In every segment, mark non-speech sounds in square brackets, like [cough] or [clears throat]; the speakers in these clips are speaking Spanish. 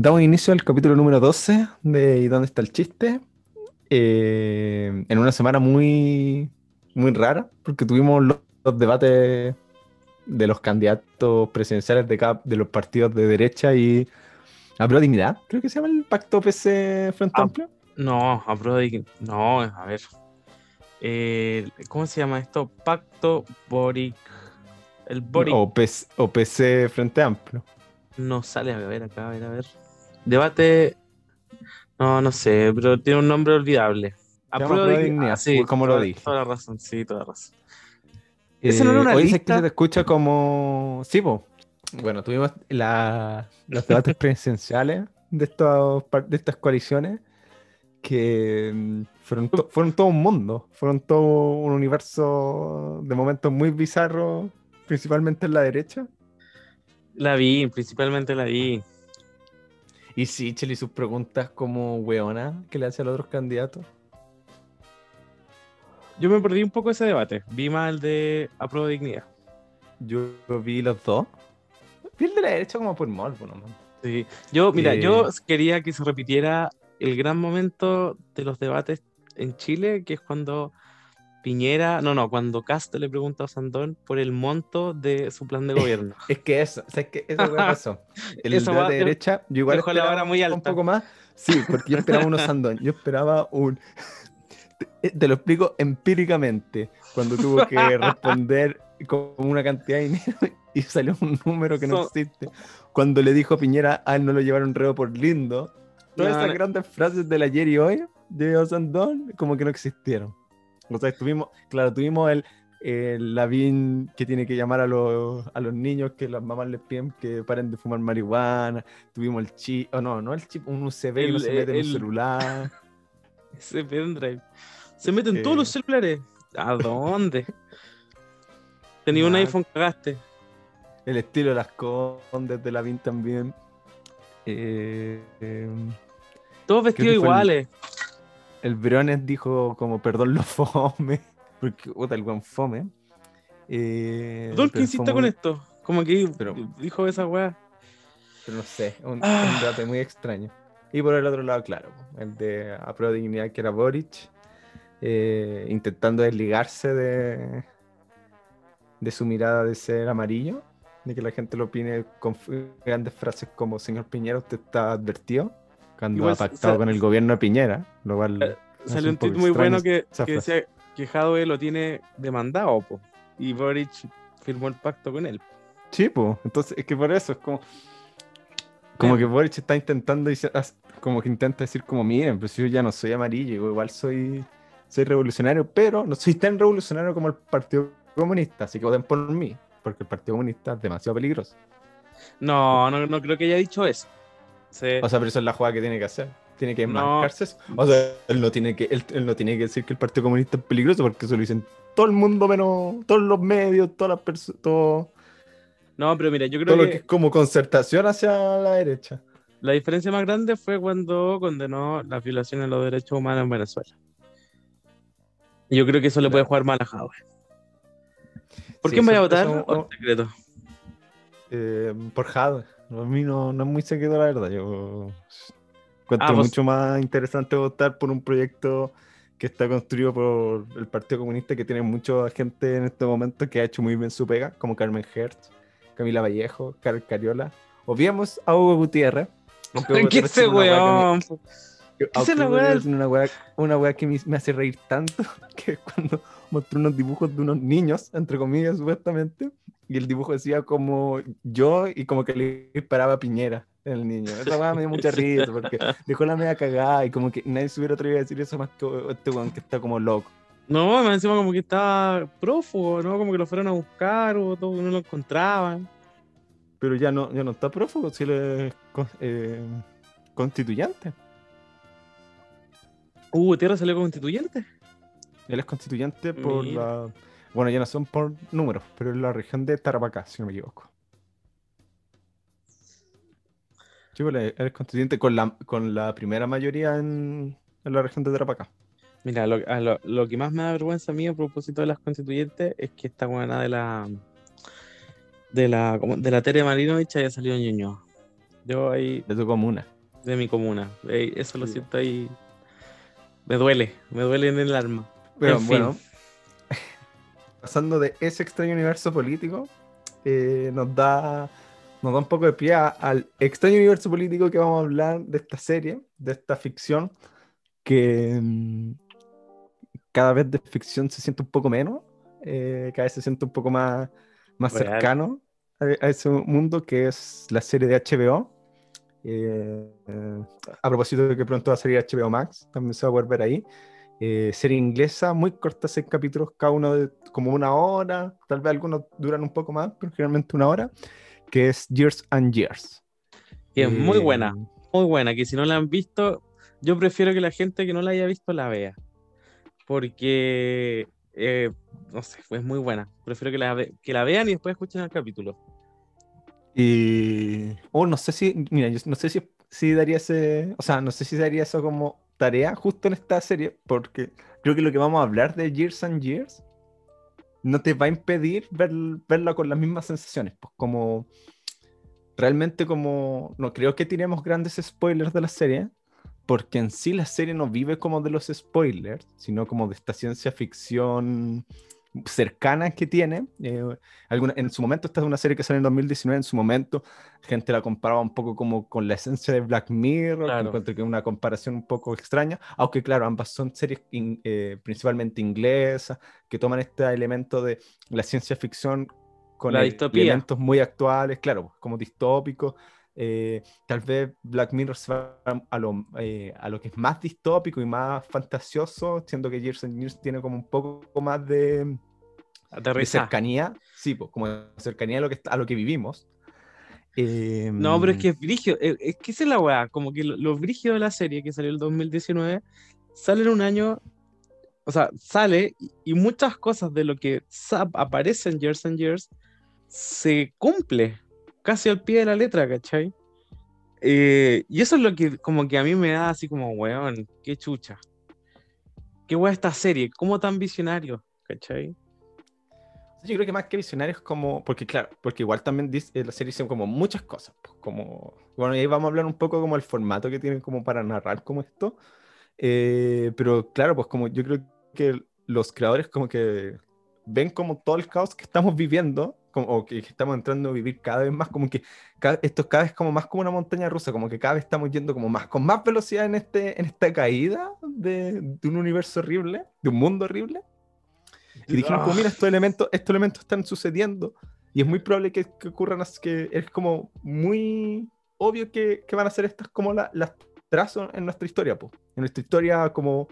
Damos inicio al capítulo número 12 de ¿Y dónde está el chiste? Eh, en una semana muy, muy rara, porque tuvimos los, los debates de los candidatos presidenciales de, cada- de los partidos de derecha y Aprueba Dignidad, creo que se llama el pacto PC Frente Ah, Amplio. No, a prueba de... No, a ver. Eh, ¿Cómo se llama esto? Pacto Boric. El Boric O, PC, o PC Frente Amplio. no sale. A ver, acá, a ver, a ver. Debate... No, no sé, pero tiene un nombre olvidable. A prueba de. Dignidad, Ah, sí, como lo toda- dije. Toda la razón, sí, toda la razón. ¿Eso no era una Eh, oye, ¿sabes que lista? se escucha como... Sí, po. Bueno, tuvimos la- los debates [laughs] presidenciales de, estos, de estas coaliciones que mm, fueron, to- fueron todo un mundo, fueron todo un universo de momentos muy bizarros, principalmente en la derecha. La vi, principalmente la vi. Y Sichel y sus preguntas como weona que le hace a los otros candidatos. Yo me perdí un poco ese debate. Vi más el de a prueba de dignidad. Yo vi los dos. Vi el de la derecha como por morbo nomás. Sí. Yo, mira, Eh, yo quería que se repitiera el gran momento de los debates en Chile, que es cuando Piñera, no, no, cuando Cast le pregunta a Sandón por el monto de su plan de gobierno. [laughs] Es que eso, ¿sabes qué? Eso fue pasó. [laughs] El va- de derecha, yo igual dejó la esperaba vara muy un alta. poco más. Sí, porque yo esperaba unos sandón. Yo esperaba un. [laughs] Te, te lo explico empíricamente. Cuando tuvo que responder con una cantidad de dinero y salió un número que no So- existe. Cuando le dijo a Piñera, a él no lo llevaron reo por lindo. Todas No, esas no. grandes frases del ayer y hoy de Osandón, como que no existieron. O sea, tuvimos, claro, tuvimos el, el Lavín que tiene que llamar a los, a los niños que las mamás les piden que paren de fumar marihuana. Tuvimos el chip, o no, no el chip, un USB que no El- se mete en el- celular. [laughs] Ese pendrive. Se meten Eh. todos los celulares. ¿A dónde? [laughs] Tenía un iPhone, cagaste. El estilo de las condes de Lavín también. Eh, eh, Todos vestidos el- iguales. El Briones dijo como perdón los fome. [laughs] Porque, puta, el buen fome. Eh, insista fue con esto. Como que Pero- dijo esa weá. Pero no sé, un, Ah. un debate muy extraño. Y por el otro lado, claro, el de a prueba de dignidad que era Boric, eh, intentando desligarse de, de su mirada de ser amarillo, de que la gente lo opine con grandes frases como señor Piñera, usted está advertido, cuando Igual ha pactado con el gobierno de Piñera, lo cual Eh, Salió un tweet muy bueno que, que decía que Jadwe lo tiene demandado, po. Y Boric firmó el pacto con él. Sí, pues, entonces es que por eso es como. Como que Boric está intentando, como que intenta decir como, miren, pero si yo ya no soy amarillo, igual soy, soy revolucionario, pero no soy tan revolucionario como el Partido Comunista, así que voten por mí, porque el Partido Comunista es demasiado peligroso. No, no, no creo que haya dicho eso. O sea, pero eso es la jugada que tiene que hacer. Tiene que No. marcarse eso. O sea, él no tiene que, él, él no tiene que decir que el Partido Comunista es peligroso, porque eso lo dicen todo el mundo menos, todos los medios, todas las personas, todo, no, pero mira, yo creo todo lo que, que es como concertación hacia la derecha. la diferencia más grande fue cuando condenó las violaciones de los derechos humanos en Venezuela. Y Yo creo que eso le puede jugar mal a Jadwe. ¿Por Sí, quién voy a votar? eso- ¿O es secreto? Eh, por Jadwe. A mí no, no es muy seguido, la verdad. Yo encuentro Ah, vos- mucho más interesante votar por un proyecto que está construido por el Partido Comunista, que tiene mucha gente en este momento que ha hecho muy bien su pega, como Carmen Hertz, Camila Vallejo, Carol Cariola. Obviamos a Hugo Gutiérrez. [laughs] ¿Qué Gutiérrez ese weón? es la weá? Una weá, una weá que me, me hace reír tanto, [laughs] que es cuando mostró unos dibujos de unos niños, entre comillas, supuestamente, y el dibujo decía como yo y como que le disparaba a Piñera el niño. Esa weá me dio mucha risa porque [laughs] dejó la media cagada y como que nadie se hubiera atrevido a decir eso más que este weón que está como loco. No, me encima como que estaba prófugo, ¿no? Como que lo fueron a buscar o todo, no lo encontraban. Pero ya no, ya no está prófugo, si él es con- eh, constituyente. Uh, Tierra salió constituyente. Él es constituyente por Mira. la. Bueno, ya no son por números, pero en la región de Tarapacá, si no me equivoco. Sí, pues, él es constituyente con la, con la primera mayoría en, en la región de Tarapacá. Mira, lo, a lo, lo que más me da vergüenza a mí a propósito de las constituyentes es que esta buena de la de la de la Tere Marinovich haya salido Ñuñoa. Yo ahí, De tu comuna. de mi comuna. Eso lo siento ahí. Me duele, me duele en el alma. Pero En fin. bueno, pasando de ese extraño universo político, eh, nos, da, nos da un poco de pie a- al extraño universo político que vamos a hablar de esta serie, de esta ficción, que mm, cada vez de ficción se siente un poco menos, eh, cada vez se siente un poco más, más Real. cercano a, a ese mundo que es la serie de HBO. Eh, eh, a propósito de que pronto va a salir HBO Max, también se va a poder ver ahí. Eh, serie inglesa, muy corta, seis capítulos, cada uno de como una hora, tal vez algunos duran un poco más, pero generalmente una hora, que es Years and Years. Y es muy Eh, buena, muy buena. Que si no la han visto, yo prefiero que la gente que no la haya visto la vea. Porque, eh, no sé, es muy buena. Prefiero que la, ve- que la vean y después escuchen el capítulo. Y. Oh, no sé si. Mira, yo no sé si, si daría ese. O sea, no sé si daría eso como tarea justo en esta serie, porque creo que lo que vamos a hablar de Years and Years no te va a impedir ver, verla con las mismas sensaciones. Pues como. Realmente, como. No creo que tiremos grandes spoilers de la serie, porque en sí la serie no vive como de los spoilers, sino como de esta ciencia ficción cercana que tiene. Eh, alguna, en su momento, esta es una serie que sale en 2019, en su momento, gente la comparaba un poco como con la esencia de Black Mirror, que Claro. encuentro que es una comparación un poco extraña, aunque claro, ambas son series in- eh, principalmente inglesas, que toman este elemento de la ciencia ficción con La el- elementos muy actuales, claro, como distópicos. Eh, tal vez Black Mirror se va a lo, eh, a lo que es más distópico y más fantasioso, siendo que Years and Years tiene como un poco más de, cercanía, sí, pues como de cercanía a lo que, a lo que vivimos. Eh, No, pero es que es brigio. Es, es que esa es la weá. Como que lo, lo brigio de la serie que salió el 2019 sale en un año. O sea, sale y, muchas cosas de lo que aparece en Years and Years se cumple casi al pie de la letra, ¿cachai? Eh, y eso es lo que como que a mí me da así como, weón, qué chucha. Qué weá esta serie, cómo tan visionario, ¿cachai? Yo creo que más que visionarios como, porque claro, porque igual también dice, eh, la serie dice como muchas cosas, pues, como, bueno, y ahí vamos a hablar un poco como el formato que tienen como para narrar como esto, eh, pero claro, pues como yo creo que los creadores como que ven como todo el caos que estamos viviendo, como, o que, estamos entrando a vivir cada vez más, como que cada- esto es cada vez como más como una montaña rusa, como que cada vez estamos yendo como más, con más velocidad en, este, en esta caída de, de un universo horrible, de un mundo horrible. Y dijeron como, mira, estos elementos, estos elementos están sucediendo y es muy probable que, que ocurran, que es como muy obvio que, que van a ser estas como la- las trazos en nuestra historia, pues, en nuestra historia como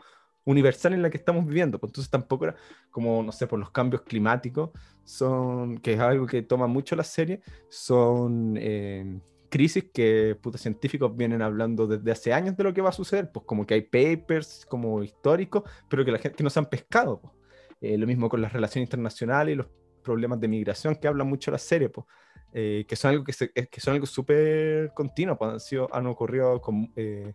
universal en la que estamos viviendo. Pues, entonces tampoco era como, no sé, por los cambios climáticos, son, que es algo que toma mucho la serie, son eh, crisis que puta, científicos vienen hablando desde hace años de lo que va a suceder, pues como que hay papers como históricos, pero que la gente que no se han pescado. Pues. Eh, lo mismo con las relaciones internacionales y los problemas de migración que hablan mucho la serie, pues, eh, que son algo que, se- eh, que son algo súper continuo, pues, han, sido, han ocurrido con, eh,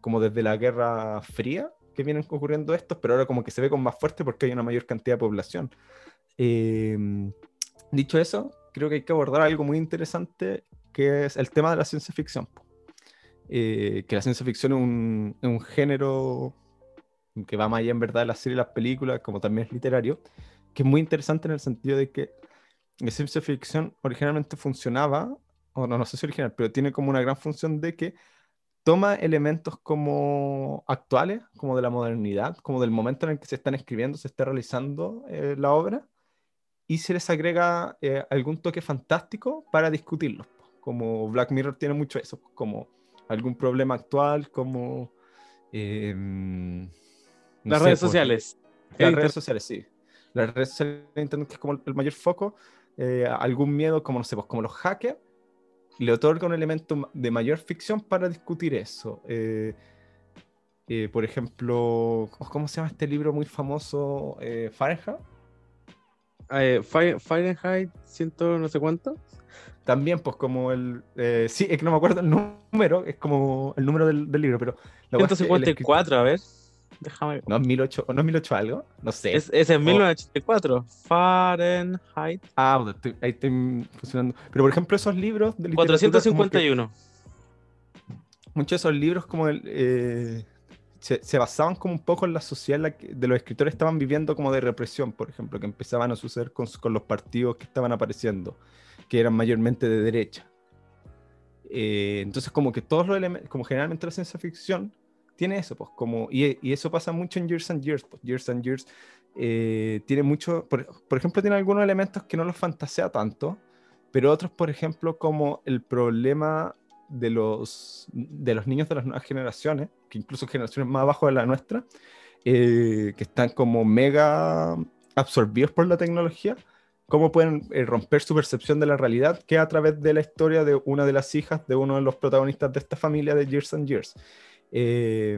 como desde la Guerra Fría que vienen ocurriendo estos, pero ahora como que se ve con más fuerte porque hay una mayor cantidad de población. Eh, dicho eso, creo que hay que abordar algo muy interesante que es el tema de la ciencia ficción. Eh, que la ciencia ficción es un, un género que va más allá en verdad de las series y las películas, como también es literario, que es muy interesante en el sentido de que la ciencia ficción originalmente funcionaba, o no, no sé si original, pero tiene como una gran función de que toma elementos como actuales, como de la modernidad, como del momento en el que se están escribiendo, se está realizando eh, la obra, y se les agrega eh, algún toque fantástico para discutirlos. Como Black Mirror tiene mucho eso, como algún problema actual, como... eh, no Las sé, redes por- sociales. las redes sociales, sí. Las redes sociales de internet, que es como el, el mayor foco, eh, algún miedo, como no sé, pues como los hackers, le otorga un elemento de mayor ficción para discutir eso. Eh, eh, por ejemplo, ¿cómo se llama este libro muy famoso? Eh, Fahrenheit. Eh, Fahrenheit, ciento no sé cuánto. También, pues como el... eh, sí, es que no me acuerdo el número, es como el número del, del libro, pero... la weá es que el 154, a ver. [laughs] Déjame. ¿No es 1008, o no es 1008 algo? No sé. Es, es 1984. Fahrenheit. Ah, estoy- ahí estoy funcionando. Pero por ejemplo, esos libros de literatura como que- 451. muchos de esos libros como el, eh, se, se basaban como un poco en la sociedad en la que- de los escritores estaban viviendo como de represión, por ejemplo, que empezaban a suceder con, con los partidos que estaban apareciendo, que eran mayormente de derecha. Eh, entonces como que todos los elementos, como generalmente la ciencia ficción tiene eso, pues como, y, y eso pasa mucho en Years and Years, pues Years and Years eh, tiene mucho, por, por ejemplo, tiene algunos elementos que no los fantasea tanto, pero otros, por ejemplo, como el problema de los, de los niños de las nuevas generaciones, que incluso generaciones más abajo de la nuestra, eh, que están como mega absorbidos por la tecnología, cómo pueden eh, romper su percepción de la realidad, que a través de la historia de una de las hijas de uno de los protagonistas de esta familia de Years and Years. Eh,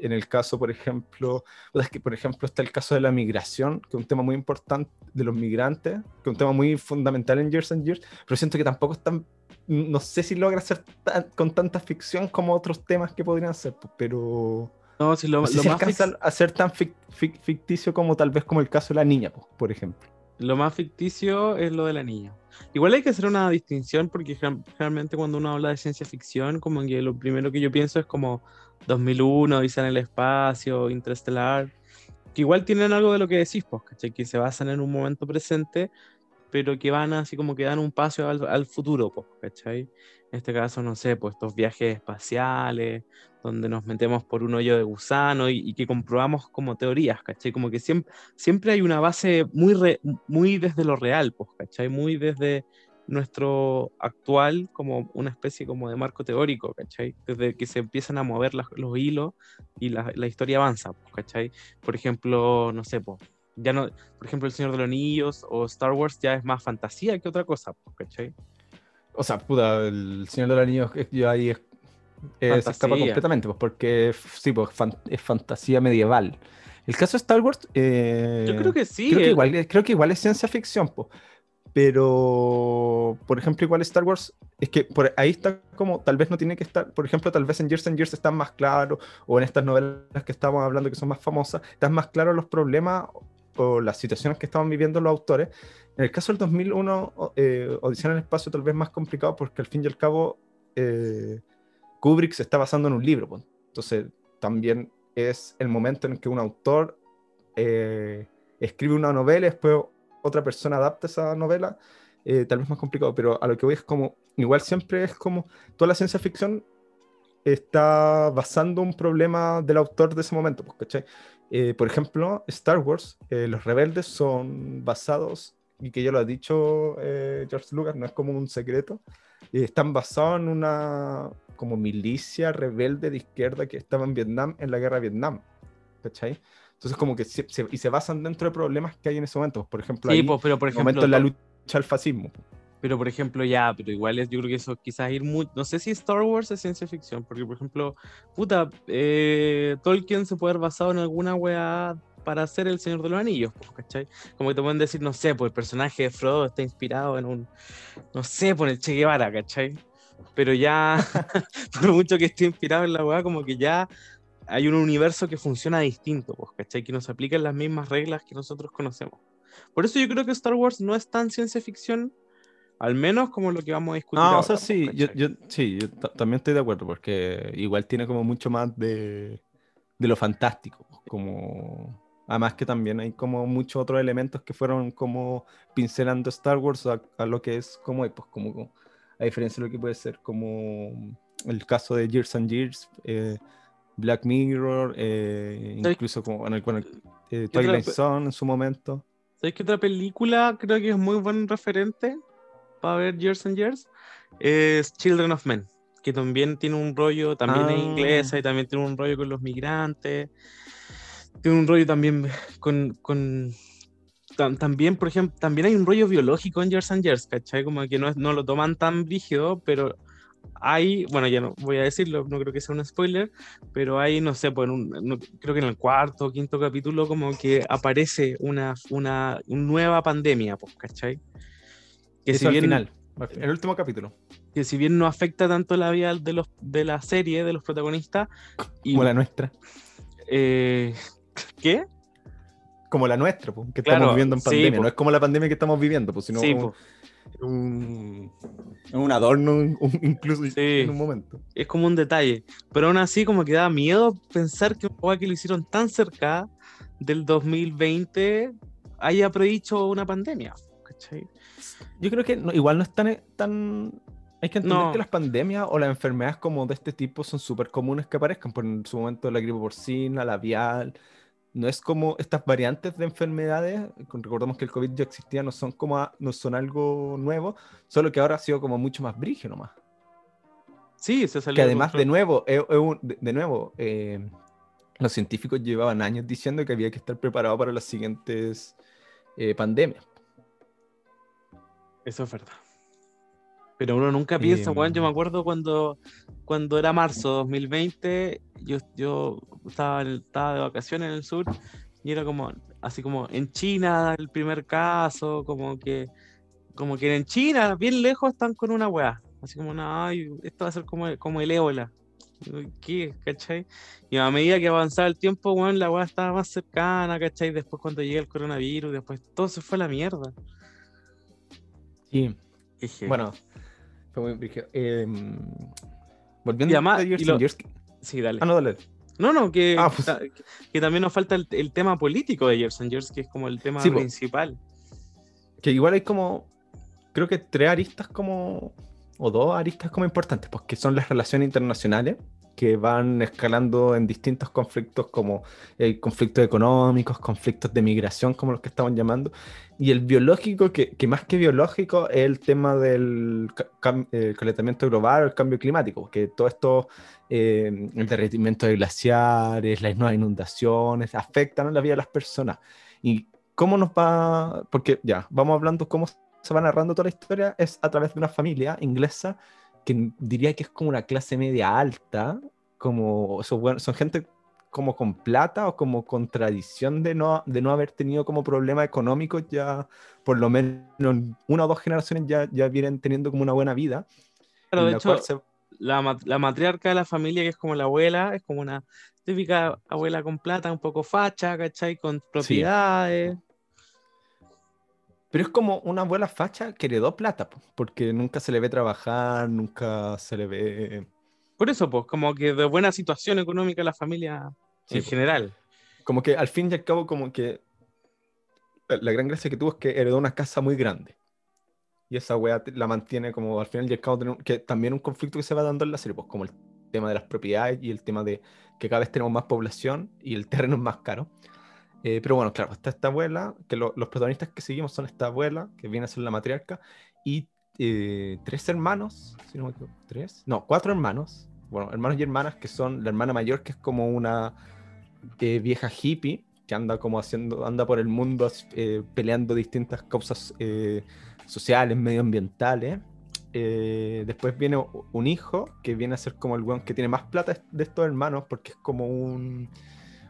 en el caso, por ejemplo, es que, por ejemplo, está el caso de la migración, que es un tema muy importante de los migrantes, que es un tema muy fundamental en Years and Years, pero siento que tampoco es tan, no sé si logra ser tan- con tanta ficción como otros temas que podrían ser, pues, pero No, si lo, no sé lo si más alcanza a ser tan fic- fic- ficticio como tal vez como el caso de la niña, pues, por ejemplo. Lo más ficticio es lo de la niña. Igual hay que hacer una distinción porque gen- generalmente cuando uno habla de ciencia ficción, como que lo primero que yo pienso es como 2001, Odisea en el espacio, Interestelar, que igual tienen algo de lo que decís, pues. Que se basan en un momento presente, pero que van así como que dan un paso al, al futuro, pues, ¿cachai? En este caso, no sé, pues estos viajes espaciales, donde nos metemos por un hoyo de gusano y, y que comprobamos como teorías, ¿cachai? Como que siempre, siempre hay una base muy, re- muy desde lo real, pues, ¿cachai? Muy desde nuestro actual, como una especie como de marco teórico, ¿cachai? Desde que se empiezan a mover los hilos y la, la historia avanza, pues, ¿cachai? Por ejemplo, no sé, pues, ya no, por ejemplo, El Señor de los Anillos o Star Wars ya es más fantasía que otra cosa, pues, ¿cachai? O sea, puta, el Señor de los Anillos eh, yo ahí es, eh, se escapa completamente, pues porque sí, pues fan- es fantasía medieval. El caso de Star Wars, eh, Yo creo que sí. creo, que eh, igual, creo que igual es ciencia ficción, pues. Pero, por ejemplo, igual Star Wars, es que por ahí está como, tal vez no tiene que estar, por ejemplo, tal vez en Years and Years están más claros, o en estas novelas que estamos hablando que son más famosas, están más claros los problemas las situaciones que estaban viviendo los autores. En el caso del 2001, o- eh, Odisea en el espacio tal vez más complicado porque al fin y al cabo eh, Kubrick se está basando en un libro. pues. Entonces también es el momento en que un autor eh, escribe una novela y después otra persona adapta esa novela, eh, tal vez más complicado, pero a lo que voy es como, igual siempre es como, toda la ciencia ficción está basando un problema del autor de ese momento, pues, ¿cachai? Eh, por ejemplo, Star Wars, eh, los rebeldes son basados, y que ya lo ha dicho eh, George Lucas, no es como un secreto, eh, están basados en una como milicia rebelde de izquierda que estaba en Vietnam, en la guerra de Vietnam, ¿cachai? Entonces como que se, se- y se basan dentro de problemas que hay en ese momento, por ejemplo, Sí, ahí, pues, pero por el ejemplo, momento en la lucha al fascismo. Pero por ejemplo, ya, pero igual es, yo creo que eso quizás ir muy, no sé si Star Wars es ciencia ficción, porque por ejemplo, puta, eh, Tolkien se puede haber basado en alguna weá para hacer El Señor de los Anillos, ¿cachai? Como que te pueden decir, no sé, pues el personaje de Frodo está inspirado en un, no sé, por el Che Guevara, ¿cachai? Pero ya, [laughs] por mucho que esté inspirado en la weá, como que ya hay un universo que funciona distinto, ¿cachai? Que nos aplican las mismas reglas que nosotros conocemos. Por eso yo creo que Star Wars no es tan ciencia ficción, al menos como lo que vamos a discutir. No, o ahora, sea, pues, sí, yo, yo- sí, yo ta- también estoy de acuerdo, porque igual tiene como mucho más de, de lo fantástico, como... Además que también hay como muchos otros elementos que fueron como pincelando Star Wars a, a lo que es como, pues como, a diferencia de lo que puede ser como el caso de Years and Years, eh, Black Mirror, eh, ¿Sabes- incluso como en el, bueno, eh, Twilight Zone en su momento. ¿Sabes qué otra película creo que es muy buen referente para ver Years and Years? Es Children of Men, que también tiene un rollo, también es Ah. inglesa y también tiene un rollo con los migrantes. Tiene un rollo también con... con tam- también, por ejemplo, también hay un rollo biológico en Years and Years, ¿cachai? Como que no, es- no lo toman tan rígido, pero hay, bueno, ya no voy a decirlo, no creo que sea un spoiler, pero hay, no sé, pues en un- no- creo que en el cuarto o quinto capítulo como que aparece una, una, una nueva pandemia, pues, ¿cachai? Que Eso si, al bien, final, el último capítulo. que si bien no afecta tanto la vida de, los, de la serie, de los protagonistas, y, Como la nuestra. eh, ¿qué? Como la nuestra, pues, que Claro, estamos viviendo en pandemia. po. no es como la pandemia que estamos viviendo, pues, sino Sí, como- un, un adorno un- incluso Sí. en un momento. Es como un detalle. Pero aún así, como que da miedo pensar que un juego que lo hicieron tan cerca del 2020 haya predicho una pandemia. ¿Cachai? Yo creo que no- igual no es tan, tan... Hay que entender No. que las pandemias o las enfermedades como de este tipo son súper comunes que aparezcan. Por en su momento la gripe porcina, labial. No es como estas variantes de enfermedades. Recordemos que el COVID ya existía, no son como a- no son algo nuevo, solo que ahora ha sido como mucho más brígido nomás. Sí, se salió Que de además, de nuevo, de nuevo, eh, los científicos llevaban años diciendo que había que estar preparado para las siguientes eh, pandemias. Eso es verdad. Pero uno nunca piensa, weón. Yo me acuerdo cuando, cuando era marzo 2020, yo, yo estaba, estaba de vacaciones en el sur y era como, así como en China el primer caso, como que, como que en China, bien lejos, están con una weá. Así como, no, ay, esto va a ser como, como el ébola. ¿Qué? ¿Cachai? Y a medida que avanzaba el tiempo, weón, la weá estaba más cercana, ¿cachai? Después cuando llega el coronavirus, después todo se fue a la mierda. Sí, bueno, fue muy brígido. Eh, volviendo Y además, a y lo- Sí, dale. Ah, no, dale. No, no, que, Ah, pues- ta- que, que también nos falta el, el tema político de Years and Years, que es como el tema Sí, principal. Que igual hay como, creo que tres aristas como, o dos aristas como importantes, pues que son las relaciones internacionales, que van escalando en distintos conflictos como eh, conflictos económicos, conflictos de migración, como los que estamos llamando, y el biológico, que, que más que biológico es el tema del cam- eh, calentamiento global, el cambio climático, que todo esto, eh, el derretimiento de glaciares, las nuevas inundaciones, afectan a la vida de las personas. Y cómo nos va, porque ya, vamos hablando cómo se va narrando toda la historia, es a través de una familia inglesa que diría que es como una clase media alta, como buenos- son gente como con plata o como con tradición de no, de no haber tenido como problemas económicos ya por lo menos en una o dos generaciones ya, ya vienen teniendo como una buena vida. Claro, de la hecho, se- la, la matriarca de la familia, que es como la abuela, es como una típica abuela con plata, un poco facha, ¿cachai? Con propiedades. Pero es como una abuela facha que heredó plata, po, porque nunca se le ve trabajar, nunca se le ve... Por eso, pues, como que de buena situación económica la familia Sí, en po. general. Como que al fin y al cabo, como que la gran gracia que tuvo es que heredó una casa muy grande. Y esa wea te- la mantiene como al final y al cabo, que también un conflicto que se va dando en la serie, pues como el tema de las propiedades y el tema de que cada vez tenemos más población y el terreno es más caro. Eh, pero bueno, claro, está esta abuela, que lo- los protagonistas que seguimos son esta abuela, que viene a ser la matriarca, y eh, tres hermanos, si no me equivoco, tres, no, cuatro hermanos, bueno, hermanos y hermanas que son la hermana mayor, que es como una eh, vieja hippie, que anda como haciendo, anda por el mundo eh, peleando distintas causas eh, sociales, medioambientales. Después viene un hijo que viene a ser como el weón que tiene más plata de estos hermanos, porque es como un,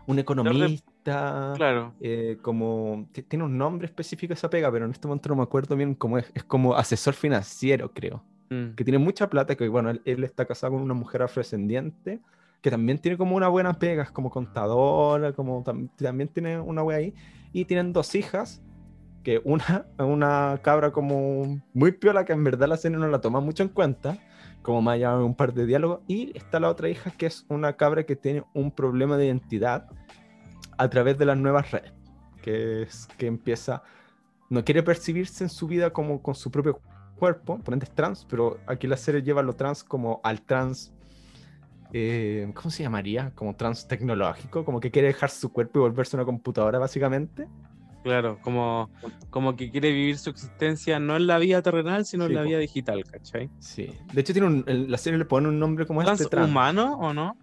un economista, Claro. eh, como tiene un nombre específico esa pega, pero en este momento no me acuerdo bien cómo es. Es como asesor financiero, creo. Mm. Que tiene mucha plata, que bueno, él, él está casado con una mujer afrodescendiente, que también tiene como una buena pega, es como contadora, como tam- también tiene una wea ahí. Y tienen dos hijas, que una, [laughs] una cabra como muy piola, que en verdad la serie no la toma mucho en cuenta, como más allá un par de diálogos. Y está la otra hija, que es una cabra que tiene un problema de identidad a través de las nuevas redes, que es que empieza, no quiere percibirse en su vida como con su propio cuerpo, por ende es trans, pero aquí la serie lleva lo trans como al trans, eh, ¿cómo se llamaría? Como trans tecnológico, como que quiere dejar su cuerpo y volverse una computadora básicamente. Claro, como, como que quiere vivir su existencia no en la vida terrenal, sino en la vida digital, ¿cachai? Sí. De hecho, tiene un- en la serie le pone un nombre como este trans. ¿Transhumano o no?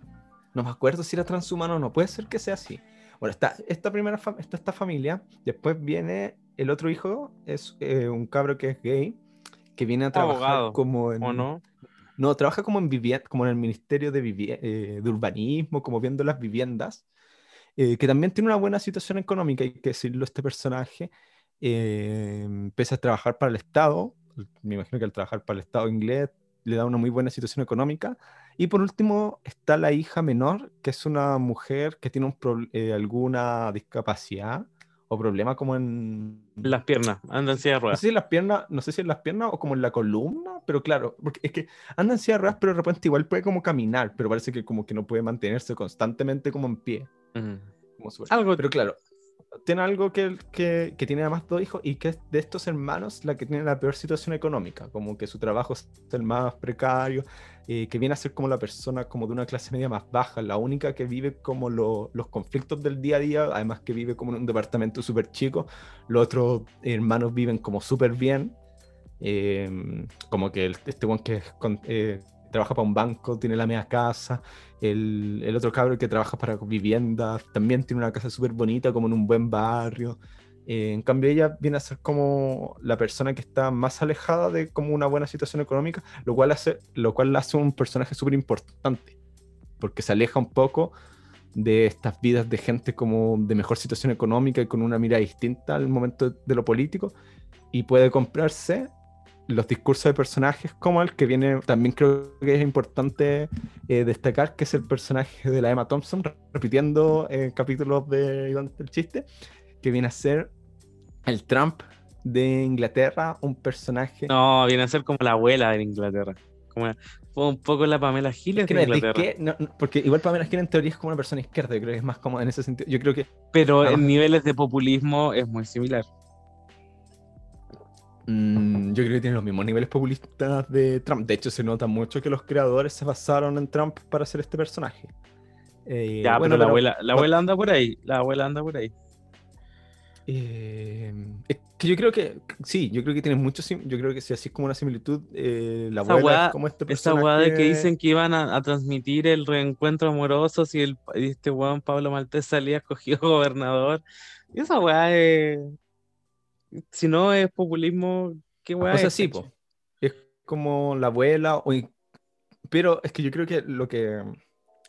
No me acuerdo si era transhumano o no. Puede ser que sea así. Bueno, está esta primera está esta familia. Después viene el otro hijo, es eh, un cabro que es gay, que viene a trabajar Abogado, como en. ¿O no? No, trabaja como en vivienda, como en el Ministerio de, eh, de Urbanismo, como viendo las viviendas. eh, que también tiene una buena situación económica, hay que decirlo, este personaje. eh, empieza a trabajar para el Estado. Me imagino que al trabajar para el Estado inglés le da una muy buena situación económica. Y por último está la hija menor, que es una mujer que tiene un eh, alguna discapacidad o problema como en... Las piernas, anda en silla de No ruedas. sé si en las piernas, no sé si en las piernas o como en la columna, pero claro, porque es que anda en silla de ruedas, pero de repente igual puede como caminar, pero parece que como que no puede mantenerse constantemente como en pie. Ujú. Como súper- Algo Pero claro, tiene algo que, que, tiene además dos hijos y que es de estos hermanos la que tiene la peor situación económica, como que su trabajo es el más precario, eh, que viene a ser como la persona como de una clase media más baja, la única que vive como lo- los conflictos del día a día, además que vive como en un departamento súper chico, los otros hermanos viven como súper bien, eh, como que este one que eh, trabaja para un banco tiene la media casa, el, otro cabro que trabaja para viviendas también tiene una casa súper bonita, como en un buen barrio. Eh, en cambio, ella viene a ser como la persona que está más alejada de como una buena situación económica, lo cual, hace, lo cual la hace un personaje súper importante, porque se aleja un poco de estas vidas de gente como de mejor situación económica y con una mirada distinta al momento de lo político, y puede comprarse los discursos de personajes como el que viene, también creo que es importante eh, destacar, que es el personaje de la Emma Thompson, repitiendo eh, capítulos de ¿Y dónde está el chiste? Que viene a ser el Trump de Inglaterra, un personaje... No, viene a ser como la abuela de Inglaterra. Como fue un poco la Pamela Giles que de es Inglaterra. no, porque igual Pamela Giles en teoría es como una persona izquierda, yo creo que es más como en ese sentido. Yo creo que Pero en niveles de populismo es muy similar. Mm, yo creo que tiene los mismos niveles populistas de Trump. De hecho, se nota mucho que los creadores se basaron en Trump para hacer este personaje. Eh, Ya, bueno, pero la pero- abuela, la abuela anda por ahí. La abuela anda por ahí. eh, es que yo creo que sí, yo creo que tiene mucho. Yo creo que si así es como una similitud, eh, la Esa abuela es como este Esa personaje. weá de que dicen que iban a, a transmitir el reencuentro amoroso si el, este weón Pablo Maltés salía escogido [laughs] gobernador. Y esa weá es. Si no es populismo, ¿qué weá O sea, es? sí, po. Es como la abuela, o pero es que yo creo que lo que...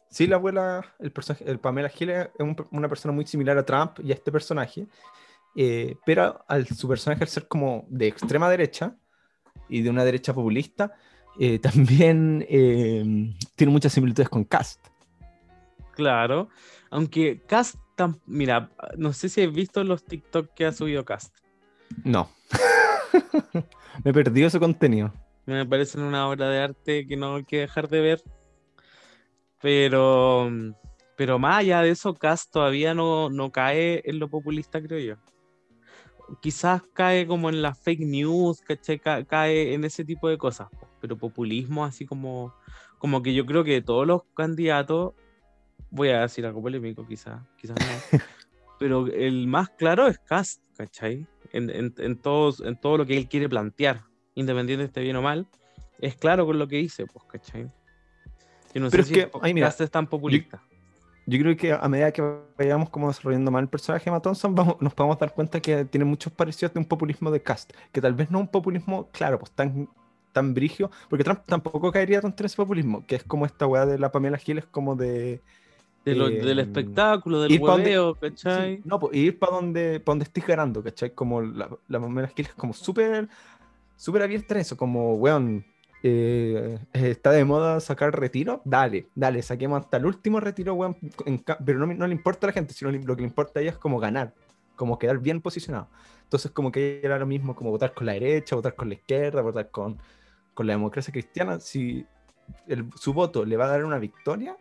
Sí, la abuela, el personaje, el Pamela Giles es un una persona muy similar a Trump y a este personaje, eh, pero al, su personaje al ser como de extrema derecha y de una derecha populista, eh, [laughs] también eh, tiene muchas similitudes con Cast. Claro. Aunque Cast, mira, no sé si has visto los TikTok que ha subido Cast. No. [laughs] Me perdió ese contenido. Me parecen una obra de arte que no hay que dejar de ver. Pero, pero más allá de eso, Cast todavía no, no cae en lo populista, creo yo. Quizás cae como en las fake news, ¿cachai? Ca- cae en ese tipo de cosas. Pero populismo, así como, como que yo creo que todos los candidatos, voy a decir algo polémico, quizás, quizás no. [laughs] pero el más claro es Cast, ¿cachai? En, en, en, todos, en todo lo que él quiere plantear independiente esté bien o mal, es claro con lo que dice, pues, ¿cachai? Yo no Pero sé es si que, ay, mira, es tan populista. Yo creo que a medida que vayamos como desarrollando más el personaje de Emma Thompson, vamos- nos podemos dar cuenta que tiene muchos parecidos de un populismo de cast, que tal vez no un populismo, claro, pues tan, tan brigio, porque Trump tampoco caería tanto en ese populismo, que es como esta weá de la Pamela Giles, como de... De lo- eh, del espectáculo, del donde- hueveo, sí, ¿cachai? no, pues ir para donde, pa donde estés ganando, ¿cachai? Como la, la Pamela Giles como súper súper abierta en eso, como, weón, eh, está de moda sacar retiro, dale, dale, saquemos hasta el último retiro, weón, en pero no, no le importa a la gente, sino lo que le importa a ella es como ganar, como quedar bien posicionado. Entonces, como que era lo mismo, como votar con la derecha, votar con la izquierda, votar con, con la democracia cristiana, si el- su voto le va a dar una victoria,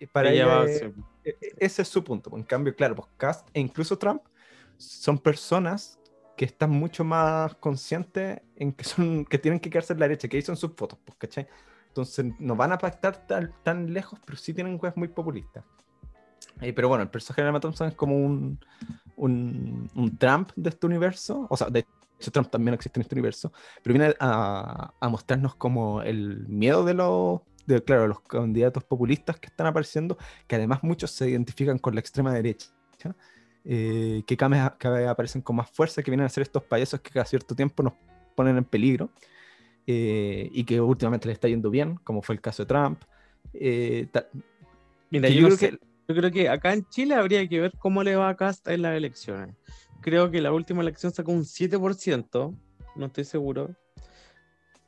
eh, para Ella ella, va ser- e- e- ese es su punto. En cambio, claro, pues Cast e incluso Trump son personas que están mucho más conscientes en que son que tienen que quedarse en la derecha, que ahí son sus votos, pues, ¿cachai? Entonces no van a pactar tan, tan lejos, pero sí tienen cosas muy populistas. Eh, pero bueno, el personaje de Emma Thompson es como un, un, un Trump de este universo. O sea, de hecho, Trump también existe en este universo. Pero viene a, a mostrarnos como el miedo de los, de, claro, los candidatos populistas que están apareciendo, que además muchos se identifican con la extrema derecha. eh, que cada vez, aparecen con más fuerza, que vienen a ser estos payasos que cada cierto tiempo nos ponen en peligro. eh, y que últimamente le está yendo bien, como fue el caso de Trump. Eh, Mira, que yo, yo no creo sé, que yo creo que acá en Chile habría que ver cómo le va a Cast en las elecciones. Creo que la última elección sacó un 7%, no estoy seguro.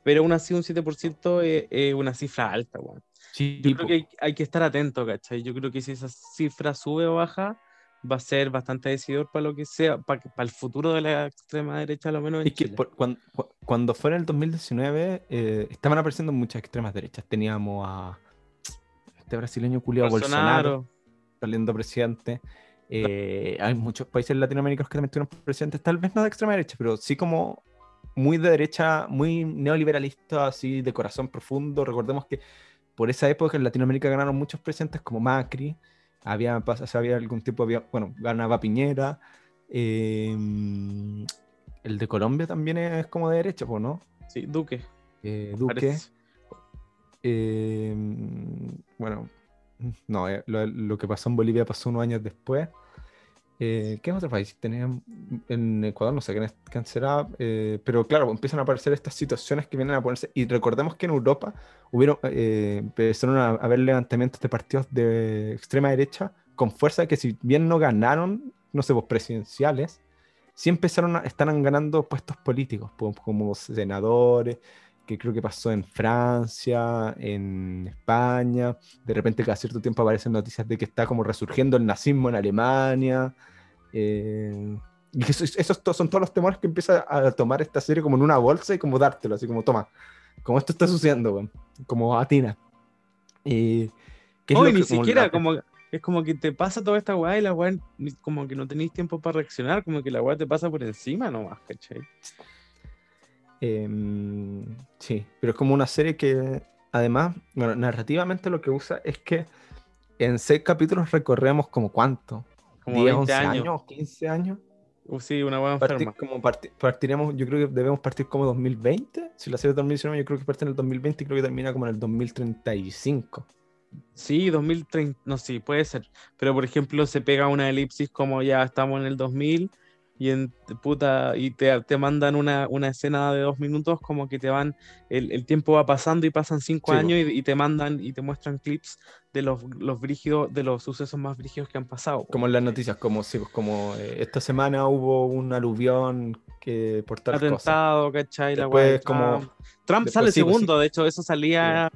Pero aún así un 7% es, es una cifra alta, weón. Sí, Yo po. creo que hay, hay que estar atento, ¿cachai? Yo creo que si esa cifra sube o baja, va a ser bastante decidor para lo que sea, para, para el futuro de la extrema derecha, a lo menos en Es que Chile. por- cuando, cuando fue en el 2019, eh, estaban apareciendo muchas extremas derechas. Teníamos a este brasileño culiado Bolsonaro, saliendo presidente. Eh, hay muchos países latinoamericanos que también tuvieron presidentes, tal vez no de extrema derecha, pero sí como muy de derecha, muy neoliberalista, así de corazón profundo. Recordemos que por esa época en Latinoamérica ganaron muchos presidentes como Macri, había, pas- había algún tipo, había, bueno, ganaba Piñera. eh, el de Colombia también es como de derecha, ¿no? Sí, Duque. Eh, Duque. Eh, bueno, no, eh, lo, lo que pasó en Bolivia pasó unos años después. Eh, ¿Qué otro país? Tenían en Ecuador, no sé quién será, eh, pero claro, empiezan a aparecer estas situaciones que vienen a ponerse. Y recordemos que en Europa hubieron, eh, empezaron a haber levantamientos de partidos de extrema derecha con fuerza que, si bien no ganaron, no sé, pues presidenciales, sí empezaron a están ganando puestos políticos, como, como senadores, que creo que pasó en Francia, en España. De repente, cada cierto tiempo aparecen noticias de que está como resurgiendo el nazismo en Alemania. eh, y esos son todos los temores que empieza a tomar esta serie como en una bolsa y como dártelo, así como toma, como esto está sucediendo, como atina. Y, ¿qué es No, lo y ni como siquiera, la- como, es como que te pasa toda esta weá y la weá como que no tenéis tiempo para reaccionar, como que la weá te pasa por encima nomás, ¿cachai? Em, sí, pero es como una serie que además, bueno, narrativamente lo que usa es que en seis capítulos recorremos como cuánto, Como 10, 20 11 años. años, 15 años. Uh, sí, una weá Partir- enferma. como parti- partiremos, yo creo que debemos partir como 2020. Si la serie es 2019, yo creo que parte en el 2020 y creo que termina como en el 2035. Sí, 2030, no, sí, puede ser. Pero por ejemplo, se pega una elipsis como ya estamos en el 2000 y en puta, y te, te mandan una, una escena de dos minutos, como que te van, el, el tiempo va pasando y pasan cinco Sí, años y, y te mandan y te muestran clips de los, los brígidos, de los sucesos más brígidos que han pasado. Como en las noticias, como, sí, pues, como eh, esta semana hubo un aluvión que por tal cosa. Atentado, ¿cachai? La Después como- Trump. Trump después sale sí, pues, sí. segundo, de hecho, eso salía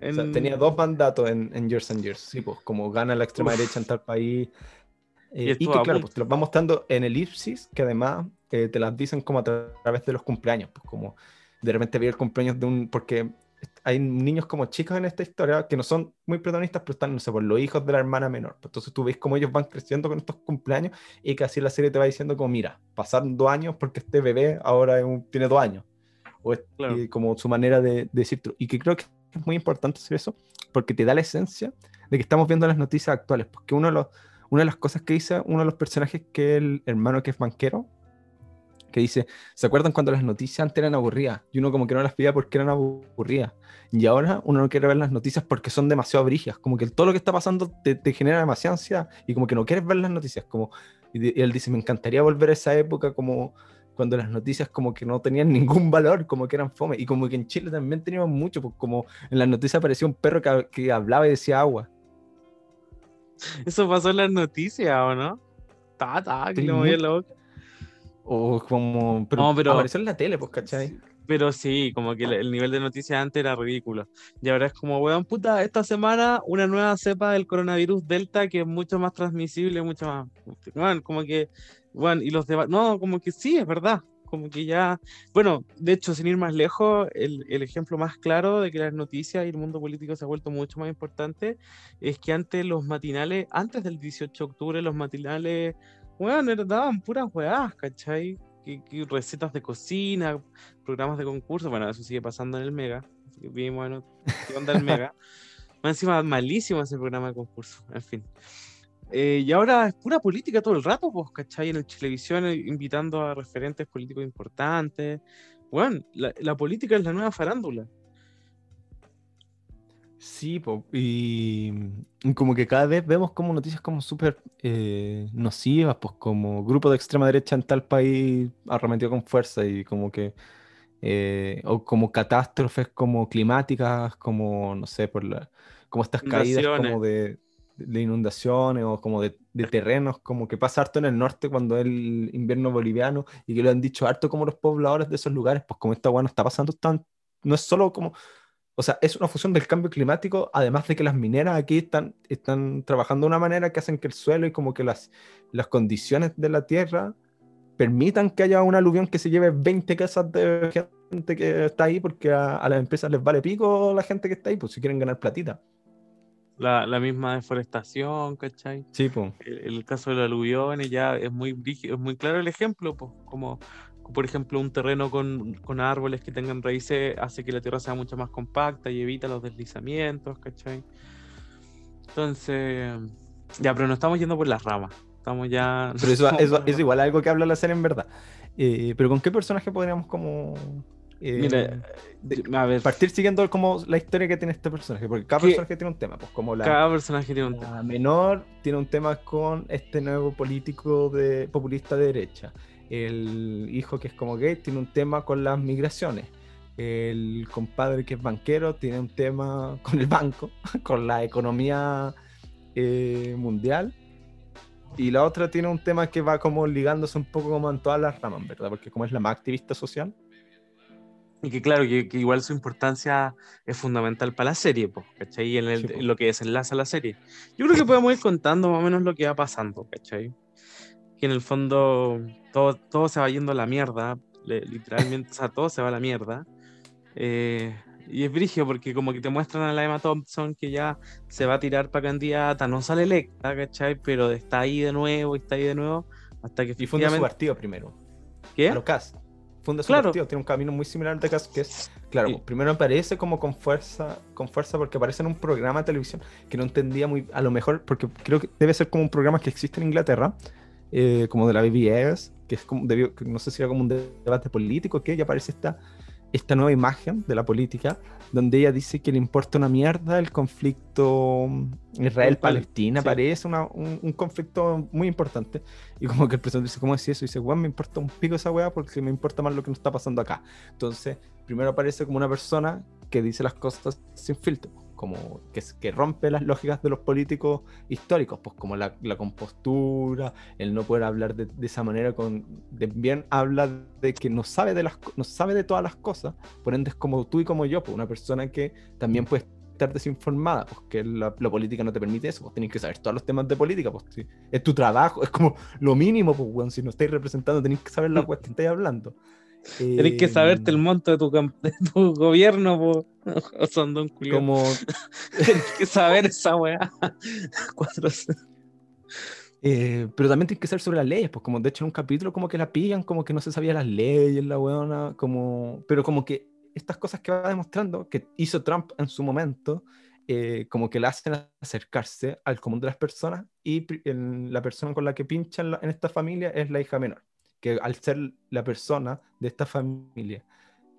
en... O sea, tenía dos mandatos en, en Years and Years, sí, pues como gana la extrema Uf. derecha en tal país. Eh, Y y, que a claro, pues te los va mostrando en elipsis, que además eh, te las dicen como a tra- través de los cumpleaños, pues como de repente había el cumpleaños de un, porque hay niños como chicos en esta historia que no son muy protagonistas, pero están, no sé, por los hijos de la hermana menor. Pues entonces tú ves cómo ellos van creciendo con estos cumpleaños y que así la serie te va diciendo como, mira, pasaron dos años porque este bebé ahora un- tiene dos años. O es Claro. y como su manera de, de decir. Y que creo que es muy importante hacer eso porque te da la esencia de que estamos viendo las noticias actuales. Porque uno de los, una de las cosas que dice uno de los personajes que es el hermano que es banquero, que dice, ¿se acuerdan cuando las noticias antes eran aburridas? Y uno como que no las veía porque eran aburridas. Y ahora uno no quiere ver las noticias porque son demasiado brígidas. Como que todo lo que está pasando te, te genera demasiada ansiedad y como que no quieres ver las noticias. Como, y, y él dice, me encantaría volver a esa época como cuando las noticias como que no tenían ningún valor, como que eran fome. Y como que en Chile también teníamos mucho, pues como en las noticias aparecía un perro que hablaba y decía agua. [laughs] Eso pasó en las noticias, ¿o no? Ta, ta, que le movía la boca. O como... Pero, No, pero- apareció en la tele, pues, ¿cachai? Pero sí, como que el- el nivel de noticias antes era ridículo. Y ahora es como, weón, puta, esta semana una nueva cepa del coronavirus Delta que es mucho más transmisible, mucho más. Bueno, como que, bueno, y los debates. No, como que sí, es verdad. Como que ya. Bueno, de hecho, sin ir más lejos, el, el ejemplo más claro de que las noticias y el mundo político se ha vuelto mucho más importante es que antes los matinales, antes del 18 de octubre, los matinales, bueno, daban puras weás, ¿cachai? Que, que recetas de cocina, programas de concurso, bueno, eso sigue pasando en el Mega, vimos, bueno, qué onda el Mega. [laughs] Más encima, malísimo ese programa de concurso, en fin. Eh, y ahora es pura política todo el rato, pues, ¿cachai? En el televisión eh, invitando a referentes políticos importantes. Bueno, la, la política es la nueva farándula. Sí, po, y y como que cada vez vemos como noticias como súper eh, nocivas, pues como grupo de extrema derecha en tal país arremetió con fuerza y como que, eh, o como catástrofes como climáticas, como, no sé, por la, como estas caídas como de, de inundaciones o como de, terrenos, como que pasa harto en el norte cuando el invierno boliviano y que lo han dicho harto como los pobladores de esos lugares, pues como esta weá no está pasando tan, no es solo como... o sea, es una función del cambio climático, además de que las mineras aquí están, están trabajando de una manera que hacen que el suelo y como que las, las condiciones de la tierra permitan que haya un aluvión que se lleve 20 casas de gente que está ahí, porque a, a las empresas les vale pico la gente que está ahí, pues si quieren ganar platita. La, la misma deforestación, ¿cachai? Sí, pues. El, el caso de los aluviones ya es muy, es muy claro el ejemplo, pues, como por ejemplo un terreno con, con árboles que tengan raíces hace que la tierra sea mucho más compacta y evita los deslizamientos, ¿cachai? Entonces, ya, pero no estamos yendo por las ramas, estamos ya... Pero eso, [laughs] eso es igual algo que habla la serie en verdad. Eh, pero ¿con qué personaje podríamos como... eh, Mira, a ver, partir siguiendo como la historia que tiene este personaje? Porque cada ¿Qué? personaje tiene un tema, pues como la, cada personaje tiene un tema. La menor tiene un tema con este nuevo político de, populista de derecha. El hijo que es como gay tiene un tema con las migraciones. El compadre que es banquero tiene un tema [laughs] con el banco, [laughs] con la economía eh, mundial. Y la otra tiene un tema que va como ligándose un poco como en todas las ramas, ¿verdad? Porque como es la más activista social. Y que claro, que, que igual su importancia es fundamental para la serie, pues, ¿cachai? Y en, el- Sí, po. en lo que desenlaza la serie. Yo creo que podemos ir contando más o menos lo que va pasando, ¿cachai? Que en el fondo todo, todo se va yendo a la mierda, literalmente, o sea, todo se va a la mierda. Eh, y es brigio porque como que te muestran a la Emma Thompson que ya se va a tirar para candidata, no sale electa, ¿cachai? Pero está ahí de nuevo está ahí de nuevo hasta que Y funda su partido primero. ¿Qué? a lo Cast. Funda su Claro. partido, tiene un camino muy similar al de Cast, que es, claro, primero aparece como con fuerza, con fuerza porque aparece en un programa de televisión que no entendía muy, a lo mejor, porque creo que debe ser como un programa que existe en Inglaterra, eh, como de la BBS, que es como, debió- que no sé si era como un debate político, que ya aparece esta, esta nueva imagen de la política, donde ella dice que le importa una mierda el conflicto Israel-Palestina, Sí. parece una- un, un conflicto muy importante. Y como que el presidente dice, ¿cómo es eso? Y dice, weón, me importa un pico esa weá porque me importa más lo que nos está pasando acá. Entonces, primero aparece como una persona que dice las cosas sin filtro, como que, que rompe las lógicas de los políticos históricos, pues como la, la compostura, el no poder hablar de, de esa manera, con, de, bien habla de que no sabe de, las, no sabe de todas las cosas, por ende es como tú y como yo, pues una persona que también puede estar desinformada, pues que la, la política no te permite eso, pues tienes que saber todos los temas de política, pues sí, es tu trabajo, es como lo mínimo, pues weón, si no estáis representando tenéis que saber la weá que estáis hablando. Tenés que saberte el Em, monto de tu, [laughs] de tu gobierno, po. [laughs] Sandón culiao. como [laughs] Tenés que saber esa weá. Cuatro... Eh, pero también tiene que ser sobre las leyes, pues como de hecho en un capítulo como que la pillan, como que no se sabía las leyes, la weona, como, pero como que estas cosas que va demostrando que hizo Trump en su momento, eh, como que la hacen acercarse al común de las personas y el- la persona con la que pinchan en esta familia es la hija menor, que al ser la persona de esta familia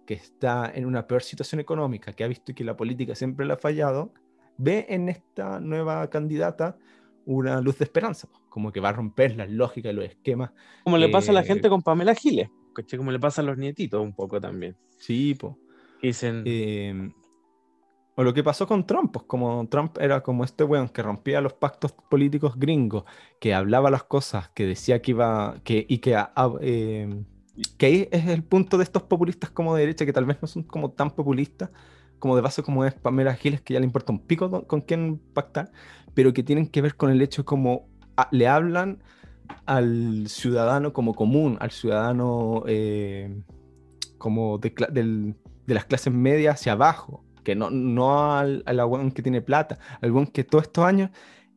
que está en una peor situación económica, que ha visto que la política siempre le ha fallado, ve en esta nueva candidata una luz de esperanza, como que va a romper las lógicas y los esquemas. Como le pasa a la gente con Pamela Giles. Como le pasa a los nietitos un poco también. Sí, po. Dicen, Eh, o lo que pasó con Trump, pues como Trump era como este weón que rompía los pactos políticos gringos, que hablaba las cosas, que decía que iba, que, y que, ah, eh, que ahí es el punto de estos populistas como de derecha, que tal vez no son como tan populistas, como de base como es Pamela Giles, que ya le importa un pico con, con quién pactar, pero que tienen que ver con el hecho como ah, le hablan al ciudadano como común, al ciudadano eh, como de, del- de las clases medias hacia abajo, que no, no al, al weón que tiene plata, al weón que todos estos años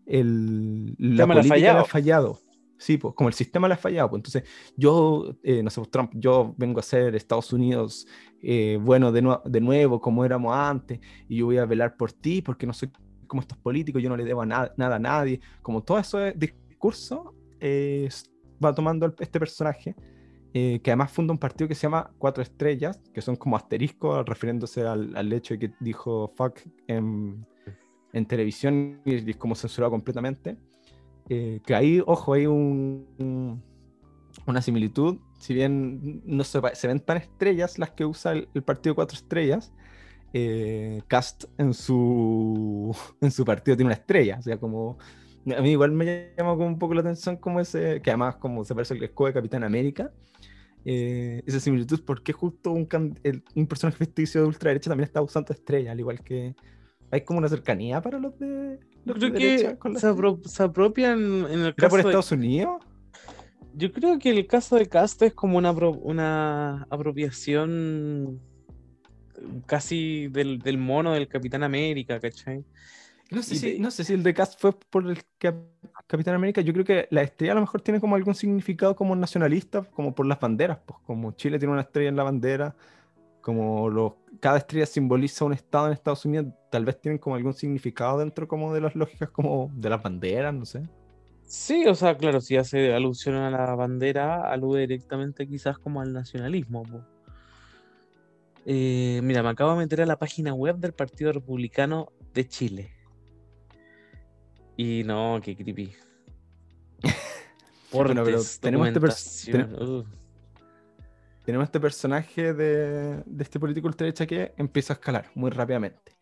el, la política le ha fallado. Sí, pues como el sistema le ha fallado. Pues, entonces, yo, eh, no sé, pues, Trump, yo vengo a ser Estados Unidos eh, bueno de, nue- de nuevo, como éramos antes, y yo voy a velar por ti, porque no soy como estos políticos, yo no le debo a na- nada a nadie. Como todo ese discurso eh, va tomando este personaje, eh, que además funda un partido que se llama Cuatro Estrellas, que son como asteriscos refiriéndose al, al hecho de que dijo fuck en, en televisión y es como censurado completamente. Eh, que ahí, ojo, hay un, un- una similitud. Si bien no se, se ven tan estrellas las que usa el, el partido Cuatro Estrellas, eh, Cast en su, [laughs] en su partido tiene una estrella. O sea, como. A mí igual me llama como un poco la atención como ese, que además como se parece al escudo de Capitán América, eh, esa similitud, ¿por qué justo un, el- un personaje ficticio de ultraderecha también está usando estrella, al igual que hay como una cercanía para los de, Yo los creo de que con se, estrella? apro- se apropian en el ¿Era caso por de- Estados Unidos? Yo creo que el caso de Cast es como una, una apropiación casi del, del mono del Capitán América, ¿cachai? No sé, Y si, de- no sé si el de Cast fue por el Cap- Capitán América. Yo creo que la estrella a lo mejor tiene como algún significado como nacionalista, como por las banderas. Pues como Chile tiene una estrella en la bandera, como los, cada estrella simboliza un estado en Estados Unidos, tal vez tienen como algún significado dentro como de las lógicas como de las banderas, no sé. Sí, o sea, claro, si hace alusión a la bandera, alude directamente quizás como al nacionalismo. Eh, mira, me acabo de meter a la página web del Partido Republicano de Chile. Y no, qué creepy. [laughs] Bueno, pero Portes, tenemos este. Tenemos este personaje de, de este político ultraderecha que empieza a escalar muy rápidamente.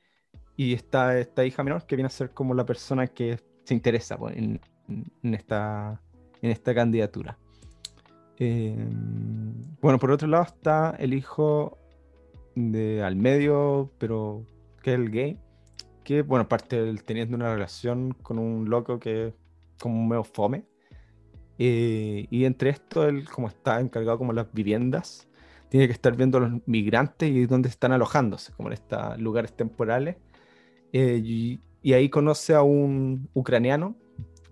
Y está esta hija menor que viene a ser como la persona que se interesa pues, en, en esta, en esta candidatura. Eh, bueno, por otro lado está el hijo de al medio, pero que es el gay, que bueno, parte del- teniendo una relación con un loco que es como un medio fome. Eh, y entre esto, él como está encargado como las viviendas, tiene que estar viendo a los migrantes y dónde están alojándose, como en estos lugares temporales. Eh, y, y ahí conoce a un ucraniano,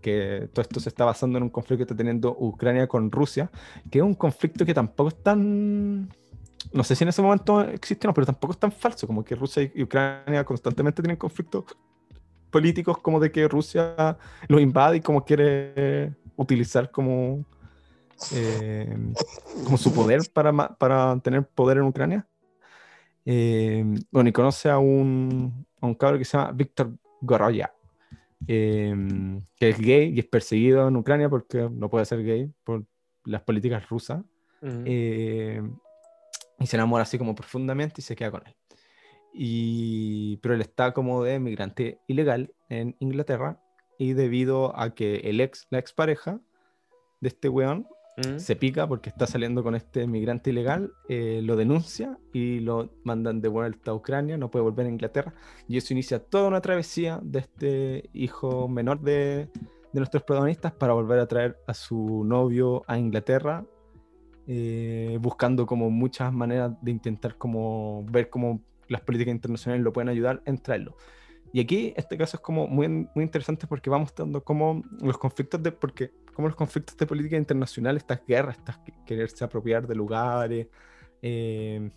que todo esto se está basando en un conflicto que está teniendo Ucrania con Rusia, que es un conflicto que tampoco es tan... No sé si en ese momento no, pero tampoco es tan falso, como que Rusia y Ucrania constantemente tienen conflictos políticos como de que Rusia los invade y como quiere utilizar como, eh, como su poder para, para tener poder en Ucrania. Eh, bueno, y conoce a un, a un cabro que se llama Víctor Goroya, eh, que es gay y es perseguido en Ucrania porque no puede ser gay por las políticas rusas. Ujú. Eh, y se enamora así como profundamente y se queda con él. Y, pero él está como de migrante ilegal en Inglaterra y debido a que el ex, la expareja de este weón Ujú. se pica porque está saliendo con este migrante ilegal, eh, lo denuncia y lo mandan de vuelta a Ucrania, no puede volver a Inglaterra y eso inicia toda una travesía de este hijo menor de, de nuestros protagonistas para volver a traer a su novio a Inglaterra, eh, buscando como muchas maneras de intentar como ver cómo las políticas internacionales lo pueden ayudar en traerlo. Y aquí este caso es como muy, muy interesante porque va mostrando cómo los conflictos de, porque cómo los conflictos de política internacional, estas guerras, estas que- quererse apropiar de lugares, eh,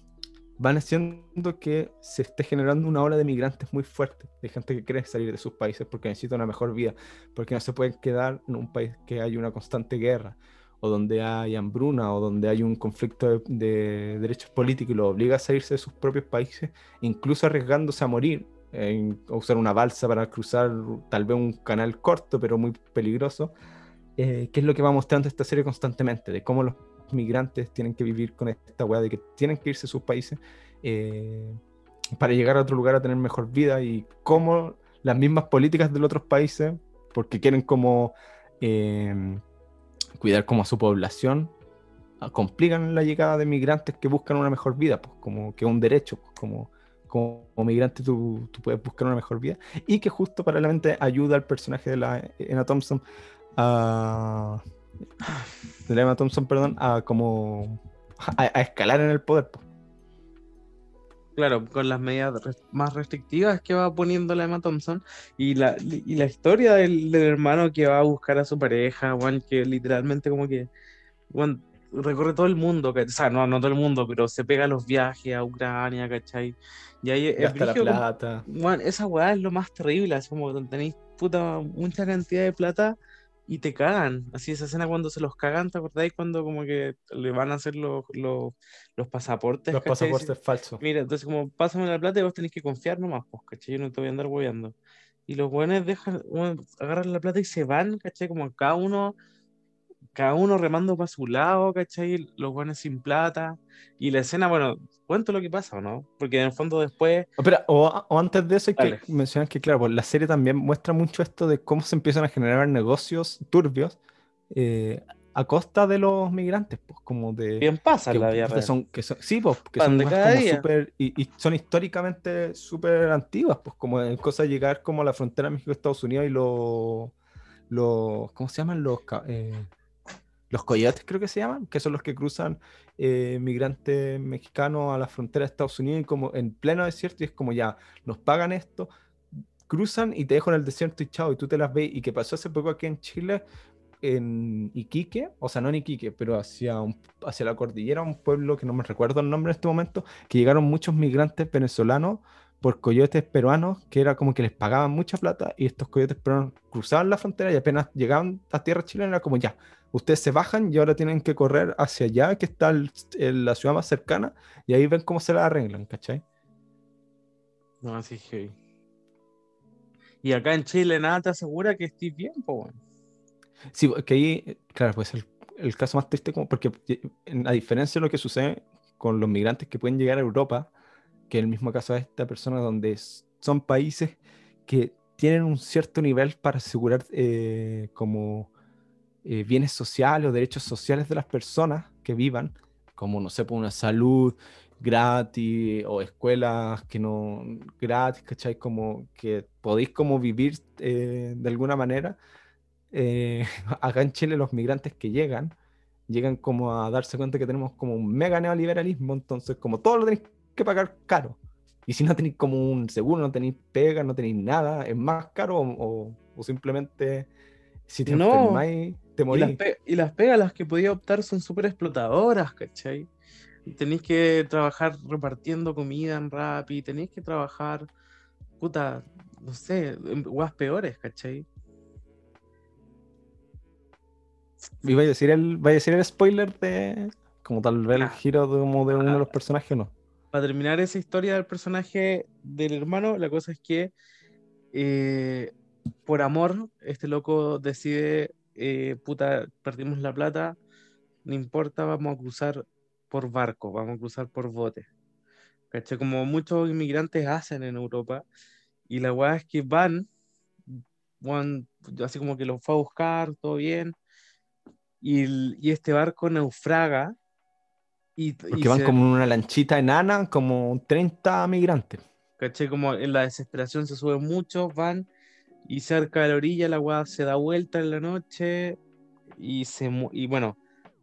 van haciendo que se esté generando una ola de migrantes muy fuerte, de gente que quiere salir de sus países porque necesita una mejor vida, porque no se pueden quedar en un país que hay una constante guerra, o donde hay hambruna, o donde hay un conflicto de, de derechos políticos y los obliga a salirse de sus propios países, incluso arriesgándose a morir, en a usar una balsa para cruzar tal vez un canal corto, pero muy peligroso, eh, que es lo que va mostrando esta serie constantemente, de cómo los migrantes tienen que vivir con esta weá de que tienen que irse a sus países eh, para llegar a otro lugar a tener mejor vida y cómo las mismas políticas de los otros países, porque quieren como eh, cuidar como a su población, ah, complican la llegada de migrantes que buscan una mejor vida, pues como que un derecho, pues, como, como, migrante tú, tú puedes buscar una mejor vida, y que justo paralelamente ayuda al personaje de la Emma Thompson a de la Emma Thompson, perdón, a como a escalar en el poder. pues. Claro, con las medidas más restrictivas que va poniendo la Emma Thompson y la, y la historia del, del hermano que va a buscar a su pareja, Juan, que literalmente como que recorre todo el mundo, ¿cachai? o sea, no, no todo el mundo, pero se pega los viajes a Ucrania, ¿cachai? Y ahí es Gasta la como- plata. Weón, esa weá es lo más terrible, así como tenéis puta mucha cantidad de plata y te cagan. Así esa escena cuando se los cagan, ¿te acordáis? Cuando como que le van a hacer los, los, los pasaportes, Los ¿cachai? pasaportes falsos. Mira, entonces como pásame la plata y vos tenés que confiar nomás, pues, ¿cachai? Yo no te voy a andar hueveando. Y los buenos dejan, weón, agarran la plata y se van, ¿cachai? Como cada uno, cada uno remando para su lado, ¿cachai? Los buenos sin plata. Y la escena, bueno, cuento lo que pasa, ¿o ¿no? Porque en el fondo después, Espera, o, o antes de eso hay Dale. que mencionar que, claro, pues, la serie también muestra mucho esto de cómo se empiezan a generar negocios turbios eh, a costa de los migrantes, pues como de... Bien pasa que, la vida que real. son, que son- sí, pues, que Pan son como día. súper- y, y son históricamente súper antiguas, pues como en cosa de llegar como a la frontera México-Estados Unidos y los, los, ¿cómo se llaman? Los, eh, los coyotes creo que se llaman, que son los que cruzan eh, migrantes mexicanos a la frontera de Estados Unidos y como en pleno desierto y es como ya, nos pagan esto, cruzan y te dejan el desierto y chao, y tú te las ves, y que pasó hace poco aquí en Chile, en Iquique, o sea, no en Iquique, pero hacia, hacia la cordillera, un pueblo que no me recuerdo el nombre en este momento, que llegaron muchos migrantes venezolanos por coyotes peruanos, que era como que les pagaban mucha plata, y estos coyotes peruanos cruzaban la frontera y apenas llegaban a tierra chilena, era como ya, ustedes se bajan y ahora tienen que correr hacia allá, que está el- el- la ciudad más cercana, y ahí ven cómo se la arreglan, ¿cachai? No, así es heavy. Y acá en Chile nada te asegura que estés bien, po. Sí, que ahí, claro, pues el, el caso más triste, como, porque eh, a diferencia de lo que sucede con los migrantes que pueden llegar a Europa, que es el mismo caso de esta persona, donde son países que tienen un cierto nivel para asegurar eh, como eh, bienes sociales o derechos sociales de las personas que vivan, como, no sé, por una salud gratis o escuelas que no gratis, ¿cachai? Como que podéis como vivir eh, de alguna manera eh, [laughs] acá en Chile los migrantes que llegan, llegan como a darse cuenta que tenemos como un mega neoliberalismo, entonces como todo lo tenéis que pagar caro. Y si no tenéis como un seguro, no tenéis pega, no tenéis nada, es más caro o, o- o simplemente si te No, enfermáis, te Y las, y las pegas las que podía optar son súper explotadoras, ¿cachai? Tenéis que trabajar repartiendo comida en Rappi, tenéis que trabajar, puta, no sé, en weas peores, ¿cachai? ¿Y vaya a decir el, vaya a decir el spoiler de como tal vez el Nah. giro de, como de uno de los personajes o no? Para terminar esa historia del personaje del hermano, la cosa es que eh, por amor, este loco decide, eh, puta, perdimos la plata, no importa, vamos a cruzar por barco, vamos a cruzar por bote. ¿Cachai? Como muchos inmigrantes hacen en Europa. Y la weá es que van, van, así como que los fue a buscar, todo bien. Y, el- y este barco naufraga. Y, y Porque van se- como en una lanchita enana, como 30 migrantes. ¿Cachai? Como en la desesperación se suben muchos, van y cerca de la orilla la weá se da vuelta en la noche y se y bueno,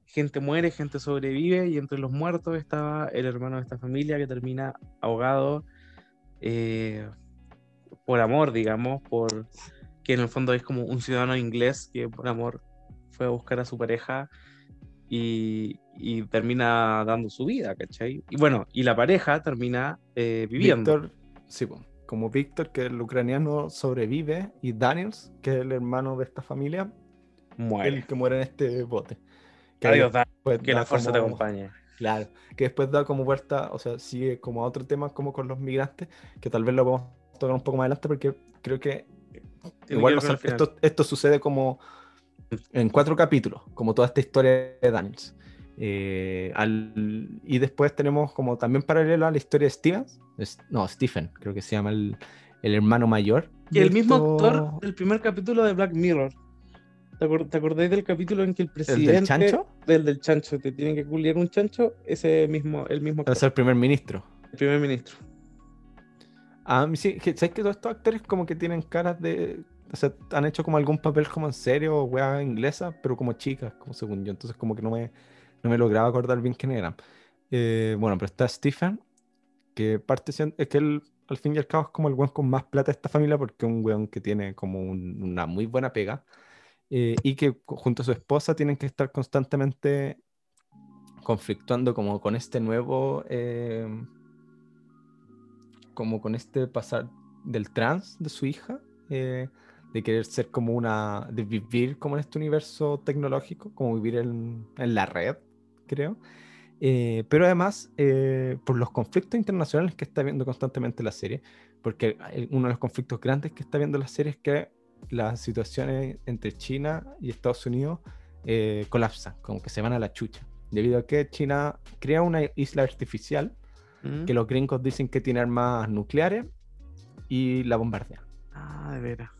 gente muere, gente sobrevive y entre los muertos estaba el hermano de esta familia que termina ahogado eh, por amor, digamos, por que en el fondo es como un ciudadano inglés que por amor fue a buscar a su pareja y, y termina dando su vida, ¿cachai? Y bueno, y la pareja termina eh, viviendo. Sí, como Víctor, que el ucraniano sobrevive, y Daniels, que es el hermano de esta familia, muere. el que muere en este bote. Que Adiós, Dan, que la fuerza te acompañe. Claro, que después da como vuelta, o sea, sigue como a otro tema como con los migrantes, que tal vez lo podemos tocar un poco más adelante porque creo que Tiene igual que esto, esto sucede como en cuatro capítulos, como toda esta historia de Daniels. Eh, al- y después tenemos como también paralelo a la historia de Stevens, es- no, Stephen, creo que se llama el, el hermano mayor. Y el mismo actor del primer capítulo de Black Mirror. ¿Te, acor- te acordáis del capítulo en que el ¿El presidente. del chancho? Del del chancho, te tienen que culiar un chancho, ese mismo, el mismo actor, Es el primer ministro. el primer ministro. Ah, sí, ¿sabes que todos estos actores como que tienen caras de... O sea, han hecho como algún papel como en serio o wea inglesa, pero como chicas, como según yo. Entonces como que no me, no me lograba acordar bien quién eran. Eh, bueno, pero está Stephen, que parte. Es que él, al fin y al cabo, es como el weón con más plata de esta familia, porque es un weón que tiene como un- una muy buena pega. eh, y que junto a su esposa tienen que estar constantemente conflictuando como con este nuevo... eh, como con este pasar del trans de su hija, de querer ser como una, de vivir como en este universo tecnológico, como vivir en la red, creo. Eh, pero además, eh, por los conflictos internacionales que está viendo constantemente la serie, porque uno de los conflictos grandes que está viendo la serie es que las situaciones entre China y Estados Unidos eh, colapsan, como que se van a la chucha, debido a que China crea una isla artificial ¿Mm? que los gringos dicen que tiene armas nucleares y la bombardean. Ah, de veras.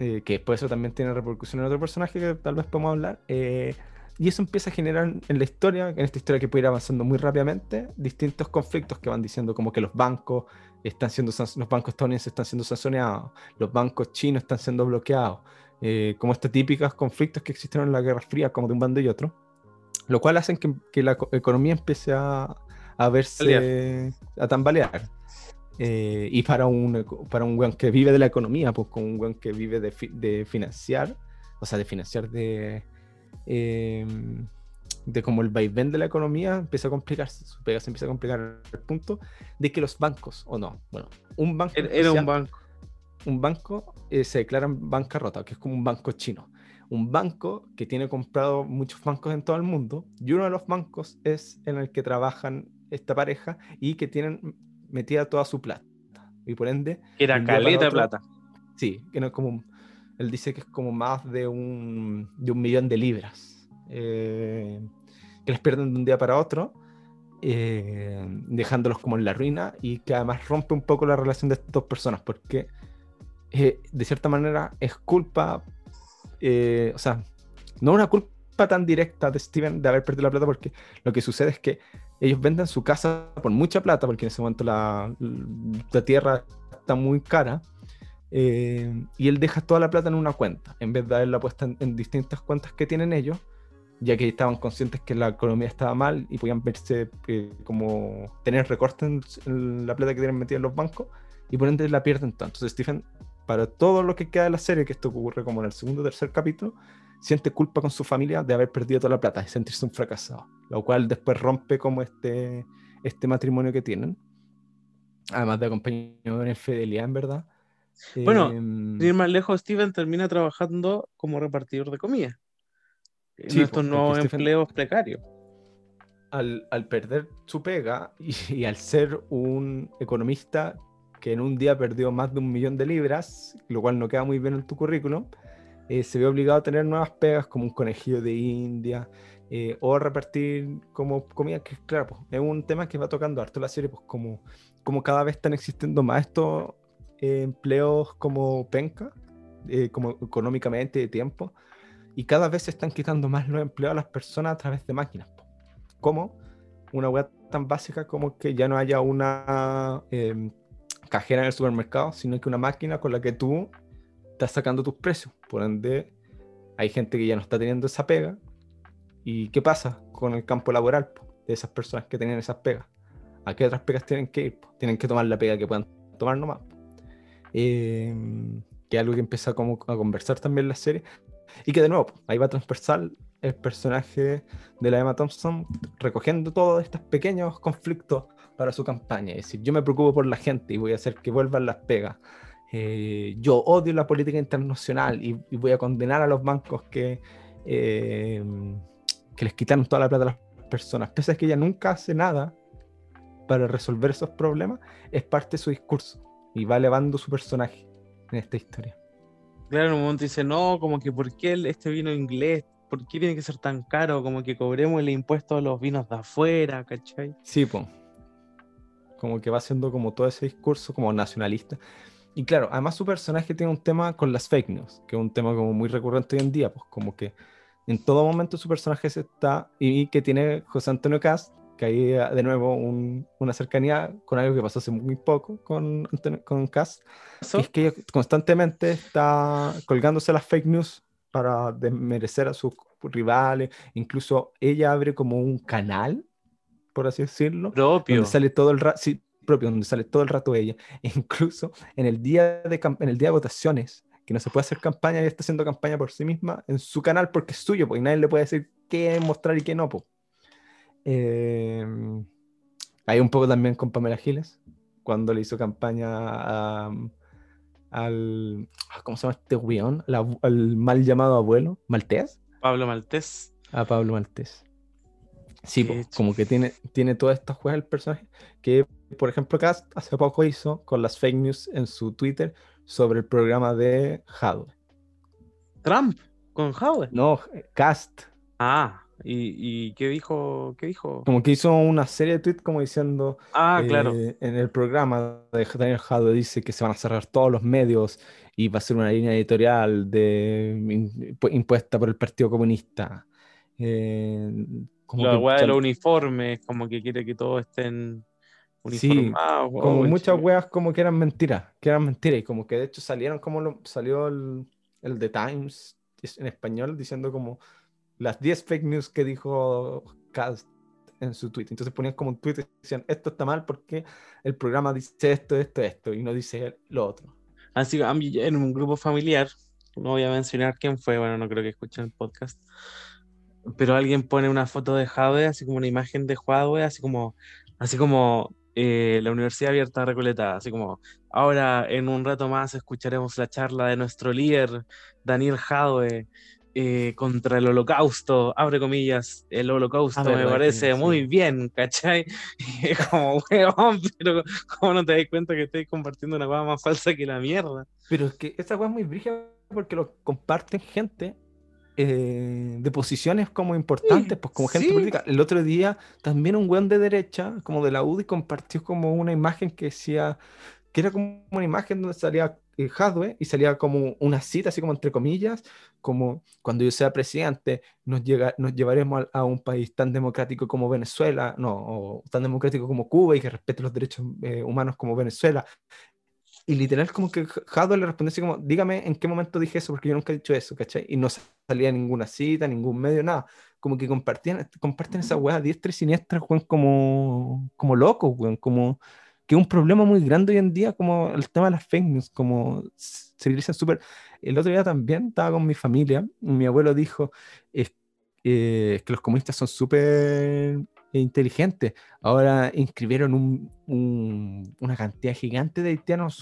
Eh, que después eso también tiene repercusión en otro personaje que tal vez podemos hablar. Y eso empieza a generar en la historia, en esta historia que puede ir avanzando muy rápidamente, distintos conflictos que van diciendo como que los bancos están siendo los bancos estadounidenses están siendo sancionados, los bancos chinos están siendo bloqueados, eh, como estos típicos conflictos que existieron en la Guerra Fría, como de un bando y otro, lo cual hacen que, la economía empiece a, a verse, a tambalear. Eh, y para un, para un weón que vive de la economía, pues con un weón que vive de, de financiar, o sea, de financiar de, eh, de como el vaivén de la economía empieza a complicarse, su pega se empieza a complicar al punto de que los bancos, o no, bueno, un banco... Era, un banco. Un banco eh, se declara en bancarrota, que es como un banco chino. Un banco que tiene comprado muchos bancos en todo el mundo, y uno de los bancos es en el que trabajan esta pareja y que tienen metía toda su plata. Y por ende. Era caleta de plata. Sí, que no es como. Él dice que es como más de un, de un millón de libras. Eh, que les pierden de un día para otro. Eh, dejándolos como en la ruina y que además rompe un poco la relación de estas dos personas porque eh, de cierta manera es culpa, o sea, no una culpa tan directa de Steven de haber perdido la plata porque lo que sucede es que ellos venden su casa por mucha plata, porque en ese momento la, la tierra está muy cara, eh, y él deja toda la plata en una cuenta, en vez de haberla puesta en, distintas cuentas que tienen ellos, ya que estaban conscientes que la economía estaba mal y podían verse eh, como tener recortes en, la plata que tienen metida en los bancos, y por ende la pierden tanto. Entonces Stephen, para todo lo que queda de la serie, que esto ocurre como en el segundo o tercer capítulo, siente culpa con su familia de haber perdido toda la plata y sentirse un fracasado, lo cual después rompe como este, este matrimonio que tienen, además de acompañado en infidelidad, en verdad. Bueno, em, sin ir más lejos, Steven termina trabajando como repartidor de comida. en estos nuevos empleos precarios. Al, al, perder su pega y, y, al ser un economista que en un día perdió más de un millón de libras, lo cual no queda muy bien en tu currículum, eh, se ve obligado a tener nuevas pegas como un conejillo de India eh, o repartir como comida, que claro, pues, es un tema que va tocando harto la serie, pues como, como cada vez están existiendo más estos eh, empleos como penca, como económicamente de tiempo, y cada vez se están quitando más los empleos a las personas a través de máquinas. Como una web tan básica como que ya no haya una em, cajera en el supermercado, sino que una máquina con la que tú estás sacando tus precios. Por ende, hay gente que ya no está teniendo esa pega. ¿Y qué pasa con el campo laboral de esas personas que tienen esas pegas? ¿A qué otras pegas tienen que ir? Tienen que tomar la pega que puedan tomar nomás. Eh, que es algo que empieza como a conversar también la serie. Y que de nuevo, ahí va transversal el personaje de la Emma Thompson recogiendo todos estos pequeños conflictos para su campaña. Es decir, yo me preocupo por la gente y voy a hacer que vuelvan las pegas. Eh, yo odio la política internacional y, voy a condenar a los bancos que, eh, que les quitaron toda la plata a las personas. Pese a que ella nunca hace nada para resolver esos problemas, es parte de su discurso y va elevando su personaje en esta historia. Claro, en un momento dice, no, como que ¿por qué este vino inglés? ¿Por qué tiene que ser tan caro? Como que cobremos el impuesto a los vinos de afuera, ¿cachai? Sí, pues. Como que va haciendo como todo ese discurso como nacionalista. Y claro, además su personaje tiene un tema con las fake news, que es un tema como muy recurrente hoy en día, pues como que en todo momento su personaje se está, y que tiene José Antonio Cast, que hay ah, de nuevo una cercanía con algo que pasó hace muy poco con, con Cast, es que constantemente está colgándose las fake news para desmerecer a sus rivales, incluso ella abre como un canal, por así decirlo, propio. Donde sale todo el rato, propio, donde sale todo el rato ella. E [laughs] incluso en el, día de, en el día de votaciones, que no se puede hacer campaña, ella está haciendo campaña por sí misma en su canal porque es suyo, porque nadie le puede decir qué mostrar y qué no. Eh, hay un poco también con Pamela Giles, cuando le hizo campaña al. ¿Cómo se llama este weón? al mal llamado abuelo, Maltés. Pablo Maltés. A Pablo Maltés. Sí, como que tiene, tiene todas estas juegas el personaje que por ejemplo, Cast hace poco hizo con las fake news en su Twitter sobre el programa de Jadwe. ¿Trump? ¿Con Jadwe? No, Cast. Ah, ¿y, qué dijo? ¿Qué dijo? Como que hizo una serie de tweets como diciendo. Ah, claro. Eh, en el programa de Daniel Jadwe dice que se van a cerrar todos los medios y va a ser una línea editorial de, impuesta por el Partido Comunista. Eh, como La weá de los uniformes, como que quiere que todos estén Sí, uniformados. como weón, muchas sí. weas como que eran mentiras, que eran mentiras y como que de hecho salieron como lo- salió el, el The Times es- en español diciendo como las 10 fake news que dijo Cast en su tweet. Entonces ponían como un tweet y decían esto está mal porque el programa dice esto, esto, esto y no dice lo otro. Así en un grupo familiar, no voy a mencionar quién fue, bueno, no creo que escuchen el podcast, pero alguien pone una foto de Jadwe, así como una imagen de Jadwe, así como, así como eh, la Universidad Abierta Recoleta, así como, ahora en un rato más escucharemos la charla de nuestro líder, Daniel Jadwe, eh, contra el holocausto, abre comillas, el holocausto Ah, me verdad parece sí. muy bien, ¿cachai? Y [laughs] es como, weón, pero ¿cómo no te das cuenta que estoy compartiendo una cosa más falsa que la mierda? Pero es que esa wea es muy brígida porque lo comparten gente eh, de posiciones como importantes, pues como gente sí. política. El otro día también un weón de derecha, como de la UDI, compartió como una imagen que decía, que era como una imagen donde salía Hadwe y salía como una cita, así como entre comillas, como cuando yo sea presidente, nos, llega, nos llevaremos a, a un país tan democrático como Venezuela, no, o tan democrático como Cuba y que respete los derechos eh, humanos como Venezuela. Y literal como que Hadwe le respondió así como, dígame en qué momento dije eso, porque yo nunca he dicho eso, ¿cachai? Y no salía ninguna cita, ningún medio, nada. Como que compartían, comparten esa weá diestra y siniestra, como, como locos, weón, como que un problema muy grande hoy en día, como el tema de las fake news, como se utilizan súper... El otro día también estaba con mi familia, mi abuelo dijo, es, eh, que los comunistas son súper inteligentes. Ahora inscribieron un- un- una cantidad gigante de haitianos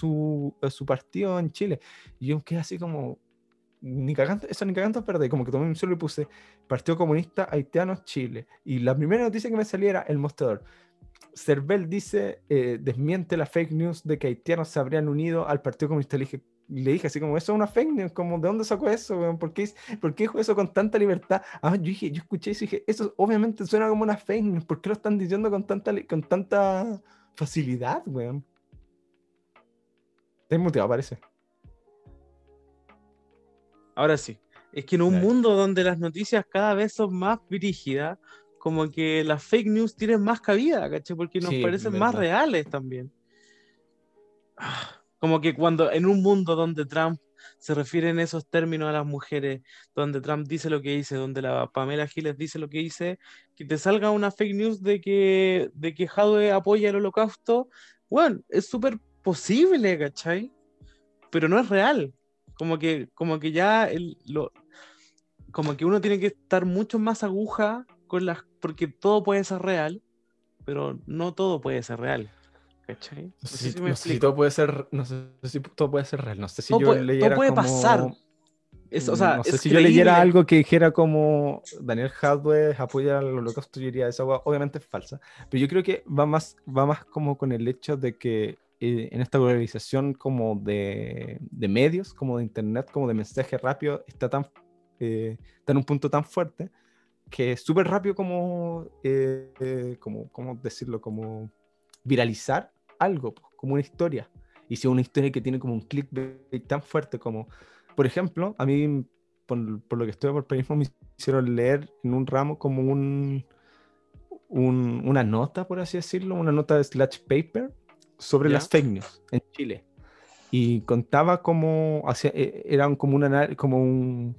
a su, partido en Chile. Y yo quedé así como, ni cagando, eso ni cagando. Y como que tomé un solo y puse Partido Comunista Haitianos Chile. Y la primera noticia que me salía era el mostrador. Cervel dice, eh, desmiente la fake news de que haitianos se habrían unido al Partido Comunista. Le dije, le dije así como, eso es una fake news, como, ¿de dónde sacó eso? weón? ¿Por qué, ¿Por qué dijo eso con tanta libertad? Ah, yo dije, yo escuché eso y dije, eso obviamente suena como una fake news, ¿por qué lo están diciendo con tanta, con tanta facilidad, weón? Te muteado, parece. Ahora sí, es que en un mundo donde las noticias cada vez son más brígidas, como que las fake news tienen más cabida, ¿cachai? Porque nos Sí, parecen más reales también. Como que cuando en un mundo donde Trump se refiere en esos términos a las mujeres, donde Trump dice lo que dice, donde la Pamela Giles dice lo que dice, que te salga una fake news de que, de que Jadwe apoya el holocausto, bueno, es súper posible, ¿cachai? Pero no es real. Como que, como que ya el, lo, como que uno tiene que estar mucho más aguja con las, porque todo puede ser real, pero no todo puede ser real. ¿Cachai? No sé si si, me no sé si todo puede ser, no sé si todo puede ser real, no sé si Todo yo puede- todo leyera puede como- pasar. Es- o sea, no sé si yo leyera creíble. algo que dijera como Daniel Hadwe apoya al holocausto, yo diría esa hueá obviamente es falsa. Pero yo creo que va más, va más como con el hecho de que eh, en esta globalización como de, de medios, como de internet, como de mensaje rápido, está tan, eh, está en un punto tan fuerte que es súper rápido como, eh, eh, como, ¿cómo decirlo? Como viralizar algo, como una historia. Y si es una historia que tiene como un clickbait tan fuerte como, por ejemplo, a mí, por, por lo que estuve por periodismo, me hicieron leer en un ramo como un, un- una nota, por así decirlo, una nota de slash paper sobre ¿Ya? las fake news en Chile. Y contaba como, hacía, eran como un, anal- como un,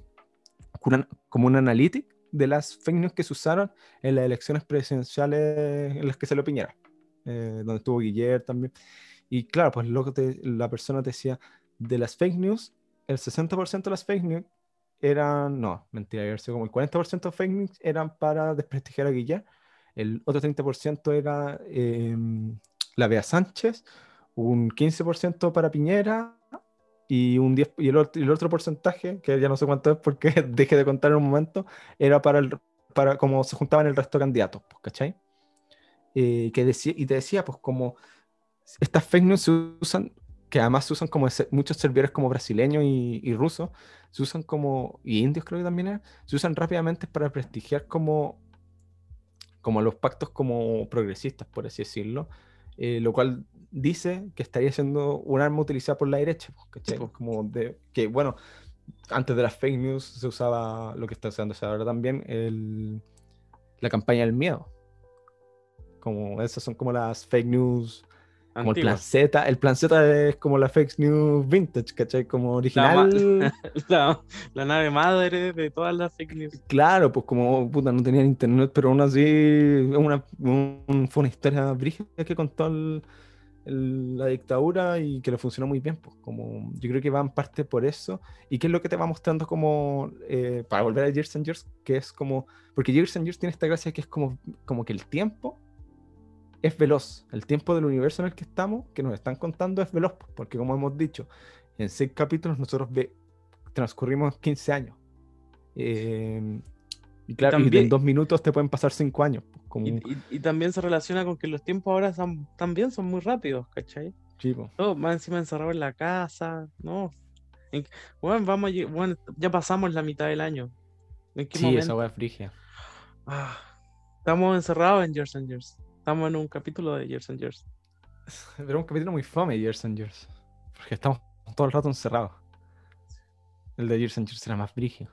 una- como un analytic de las fake news que se usaron en las elecciones presidenciales en las que se lo Piñera, eh, donde estuvo Guillermo también. Y claro, pues lo que la persona decía, de las fake news, el 60% de las fake news eran, no, mentira, como el 40% de fake news eran para desprestigiar a Guillermo, el otro 30% era eh, la Bea Sánchez, un 15% para Piñera y, un 10, y, el otro, y el otro porcentaje, que ya no sé cuánto es porque [laughs] dejé de contar en un momento, era para, el, para como se juntaban el resto de candidatos, pues, ¿cachai? Eh, que decía, y te decía, pues como estas fake news se usan, que además se usan como ese- muchos servidores como brasileños y, y rusos, se usan como, y indios creo que también era, se usan rápidamente para prestigiar como, como los pactos como progresistas, por así decirlo, eh, lo cual dice que estaría siendo un arma utilizada por la derecha, pues, ¿cachai? Pues. Como de, que bueno, antes de las fake news se usaba lo que está usándose ahora también, el, la campaña del miedo. Como esas son como las fake news como el plan Z, el plan Z es como la fake news vintage, ¿cachai? Como original. [laughs] La, la, nave madre de todas las fake news. Claro, pues como puta, no tenían internet, pero aún así una, un, fue una historia brígida que contó la dictadura y que le funcionó muy bien. Pues como yo creo que va en parte por eso. ¿Y qué es lo que te va mostrando como, eh, para volver a Years and Years, que es como, porque Years and Years tiene esta gracia que es como, como que el tiempo es veloz. El tiempo del universo en el que estamos, que nos están contando, es veloz, porque como hemos dicho, en seis capítulos nosotros transcurrimos 15 años. Em, y claro, en dos minutos te pueden pasar cinco años. Como... Y, también se relaciona con que los tiempos ahora son, también son muy rápidos, ¿cachai? Sí, Todo más encima encerrado en la casa, ¿no? bueno, vamos bueno, ya pasamos la mitad del año. ¿En qué sí, esa es frigia. Ah, estamos encerrados en Years and Years. Estamos en un capítulo de Years and Years. [laughs] Pero un capítulo muy fome de Years and Years. Porque estamos todo el rato encerrados. El de Years and Years era más brígido.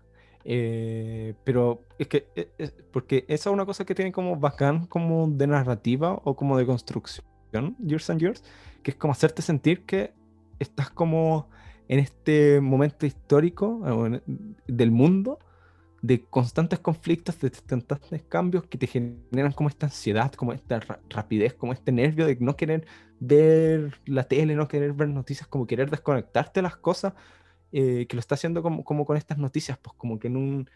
Eh, pero es que, eh, porque esa es una cosa que tiene como bacán, como de narrativa o como de construcción, Years and Years, que es como hacerte sentir que estás como en este momento histórico del mundo de constantes conflictos, de constantes cambios que te generan como esta ansiedad, como esta rapidez, como este nervio de no querer ver la tele, no querer ver noticias, como querer desconectarte de las cosas, eh, que lo está haciendo como, como, con estas noticias, pues como que en un,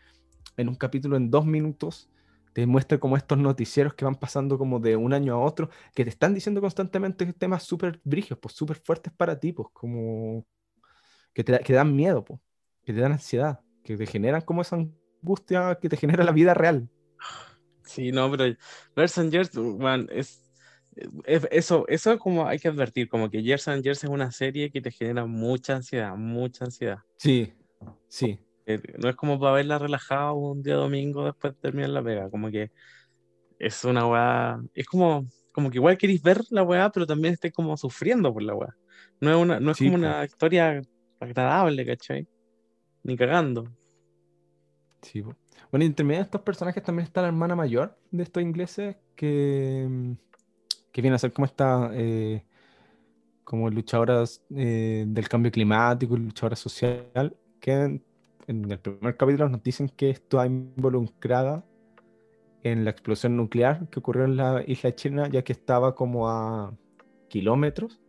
en un capítulo en dos minutos te muestra como estos noticieros que van pasando como de un año a otro, que te están diciendo constantemente temas súper brígidos, pues súper fuertes para ti, pues como que te, que dan miedo, pues, que te dan ansiedad, que te generan como esa angustia que te genera la vida real. Sí, no, pero Years and Years, es, eso, eso es como hay que advertir, como que and Years es una serie que te genera mucha ansiedad, mucha ansiedad. Sí, sí. Eh, no es como para verla relajada un día domingo después de terminar la pega, como que es una weá, es como, como que igual queréis ver la weá, pero también estés como sufriendo por la weá. No es, una, no es como una historia agradable, ¿cachai? Ni cagando. Sí, bueno, y entre medio de estos personajes también está la hermana mayor de estos ingleses que, que viene a ser como esta, eh, como luchadoras eh, del cambio climático, luchadora social, que en, el primer capítulo nos dicen que esto involucrada en la explosión nuclear que ocurrió en la isla China, ya que estaba como a kilómetros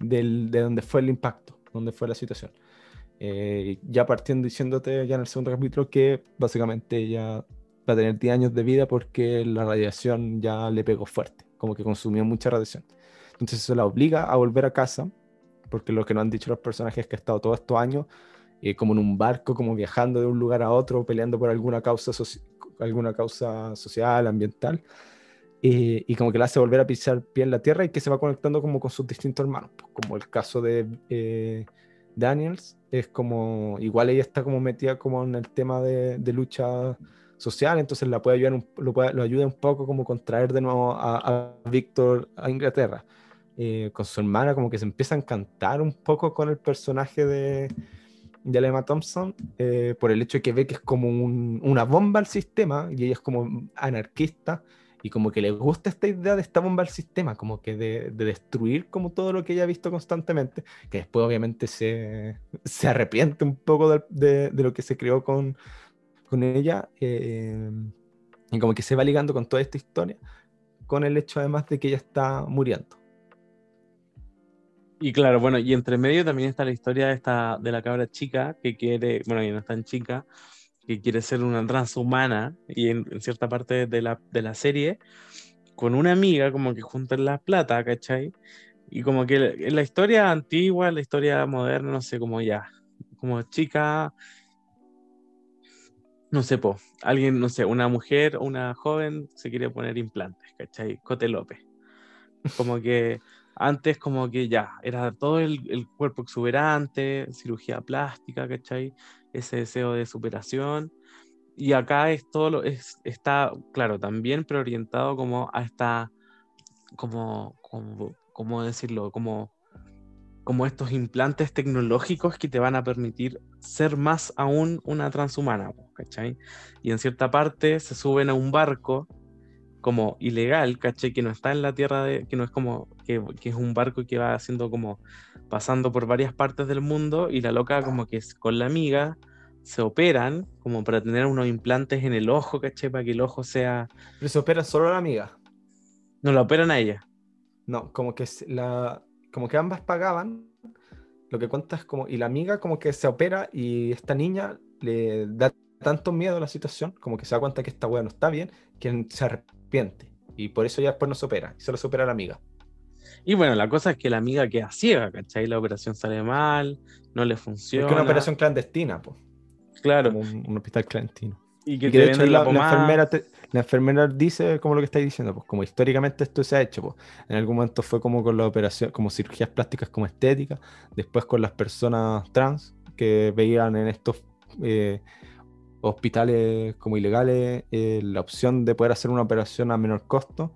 de donde fue el impacto, donde fue la situación. Eh, ya partiendo diciéndote ya en el segundo capítulo que básicamente ella va a tener 10 años de vida porque la radiación ya le pegó fuerte, como que consumió mucha radiación. Entonces eso la obliga a volver a casa, porque lo que nos han dicho los personajes es que ha estado todos estos años eh, como en un barco, como viajando de un lugar a otro, peleando por alguna causa, alguna causa social, ambiental. Eh, y como que la hace volver a pisar pie en la tierra y que se va conectando como con sus distintos hermanos, pues, como el caso de Daniels, es como, igual ella está como metida como en el tema de, lucha social, entonces la puede ayudar, lo, ayuda un poco como contraer de nuevo a, a Víctor a Inglaterra. Eh, con su hermana como que se empieza a encantar un poco con el personaje de, de Emma Thompson eh, por el hecho de que ve que es como una bomba al sistema y ella es como anarquista y como que le gusta esta idea de esta bomba al sistema, como que de, destruir como todo lo que ella ha visto constantemente, que después obviamente se, se arrepiente un poco de, de, lo que se creó con, con ella, eh, y como que se va ligando con toda esta historia, con el hecho además de que ella está muriendo. Y claro, bueno, y entre medio también está la historia de, esta, de la cabra chica que quiere, bueno, y no es tan chica, que quiere ser una transhumana y en, cierta parte de la, de la, serie, con una amiga como que juntan la plata, ¿cachai? Y como que en la historia antigua, la historia moderna, no sé, como ya, como chica, no sé, po, alguien, no sé, una mujer o una joven se quiere poner implantes, ¿cachai? Cote López. Como que antes como que ya, era todo el, cuerpo exuberante, cirugía plástica, ¿cachai? ese deseo de superación. Y acá es todo lo, es, está, claro, también preorientado como a esta, como, como, ¿cómo decirlo? Como como estos implantes tecnológicos que te van a permitir ser más aún una transhumana, ¿cachai? Y en cierta parte se suben a un barco como ilegal, ¿cachai? Que no está en la tierra, de, que no es como, que, que, es un barco que va haciendo como, pasando por varias partes del mundo y la loca como que con la amiga se operan como para tener unos implantes en el ojo, ¿cachai? Para que el ojo sea... Pero se opera solo la amiga. No, la operan a ella. No, como que la, como que ambas pagaban, lo que cuenta es como, y la amiga como que se opera y esta niña le da tanto miedo a la situación, como que se da cuenta que esta weá no está bien, que se arrepiente. Y por eso ya después no se opera, y solo se opera a la amiga. Y bueno, la cosa es que la amiga queda ciega, ¿cachai? La operación sale mal, no le funciona. Es que una operación clandestina, pues. Claro. Como un hospital clandestino. Y que, de hecho la, enfermera la enfermera dice como lo que estáis diciendo, pues como históricamente esto se ha hecho, pues. En algún momento fue como con la operación, como cirugías plásticas como estética, después con las personas trans que veían en estos eh, hospitales como ilegales eh, la opción de poder hacer una operación a menor costo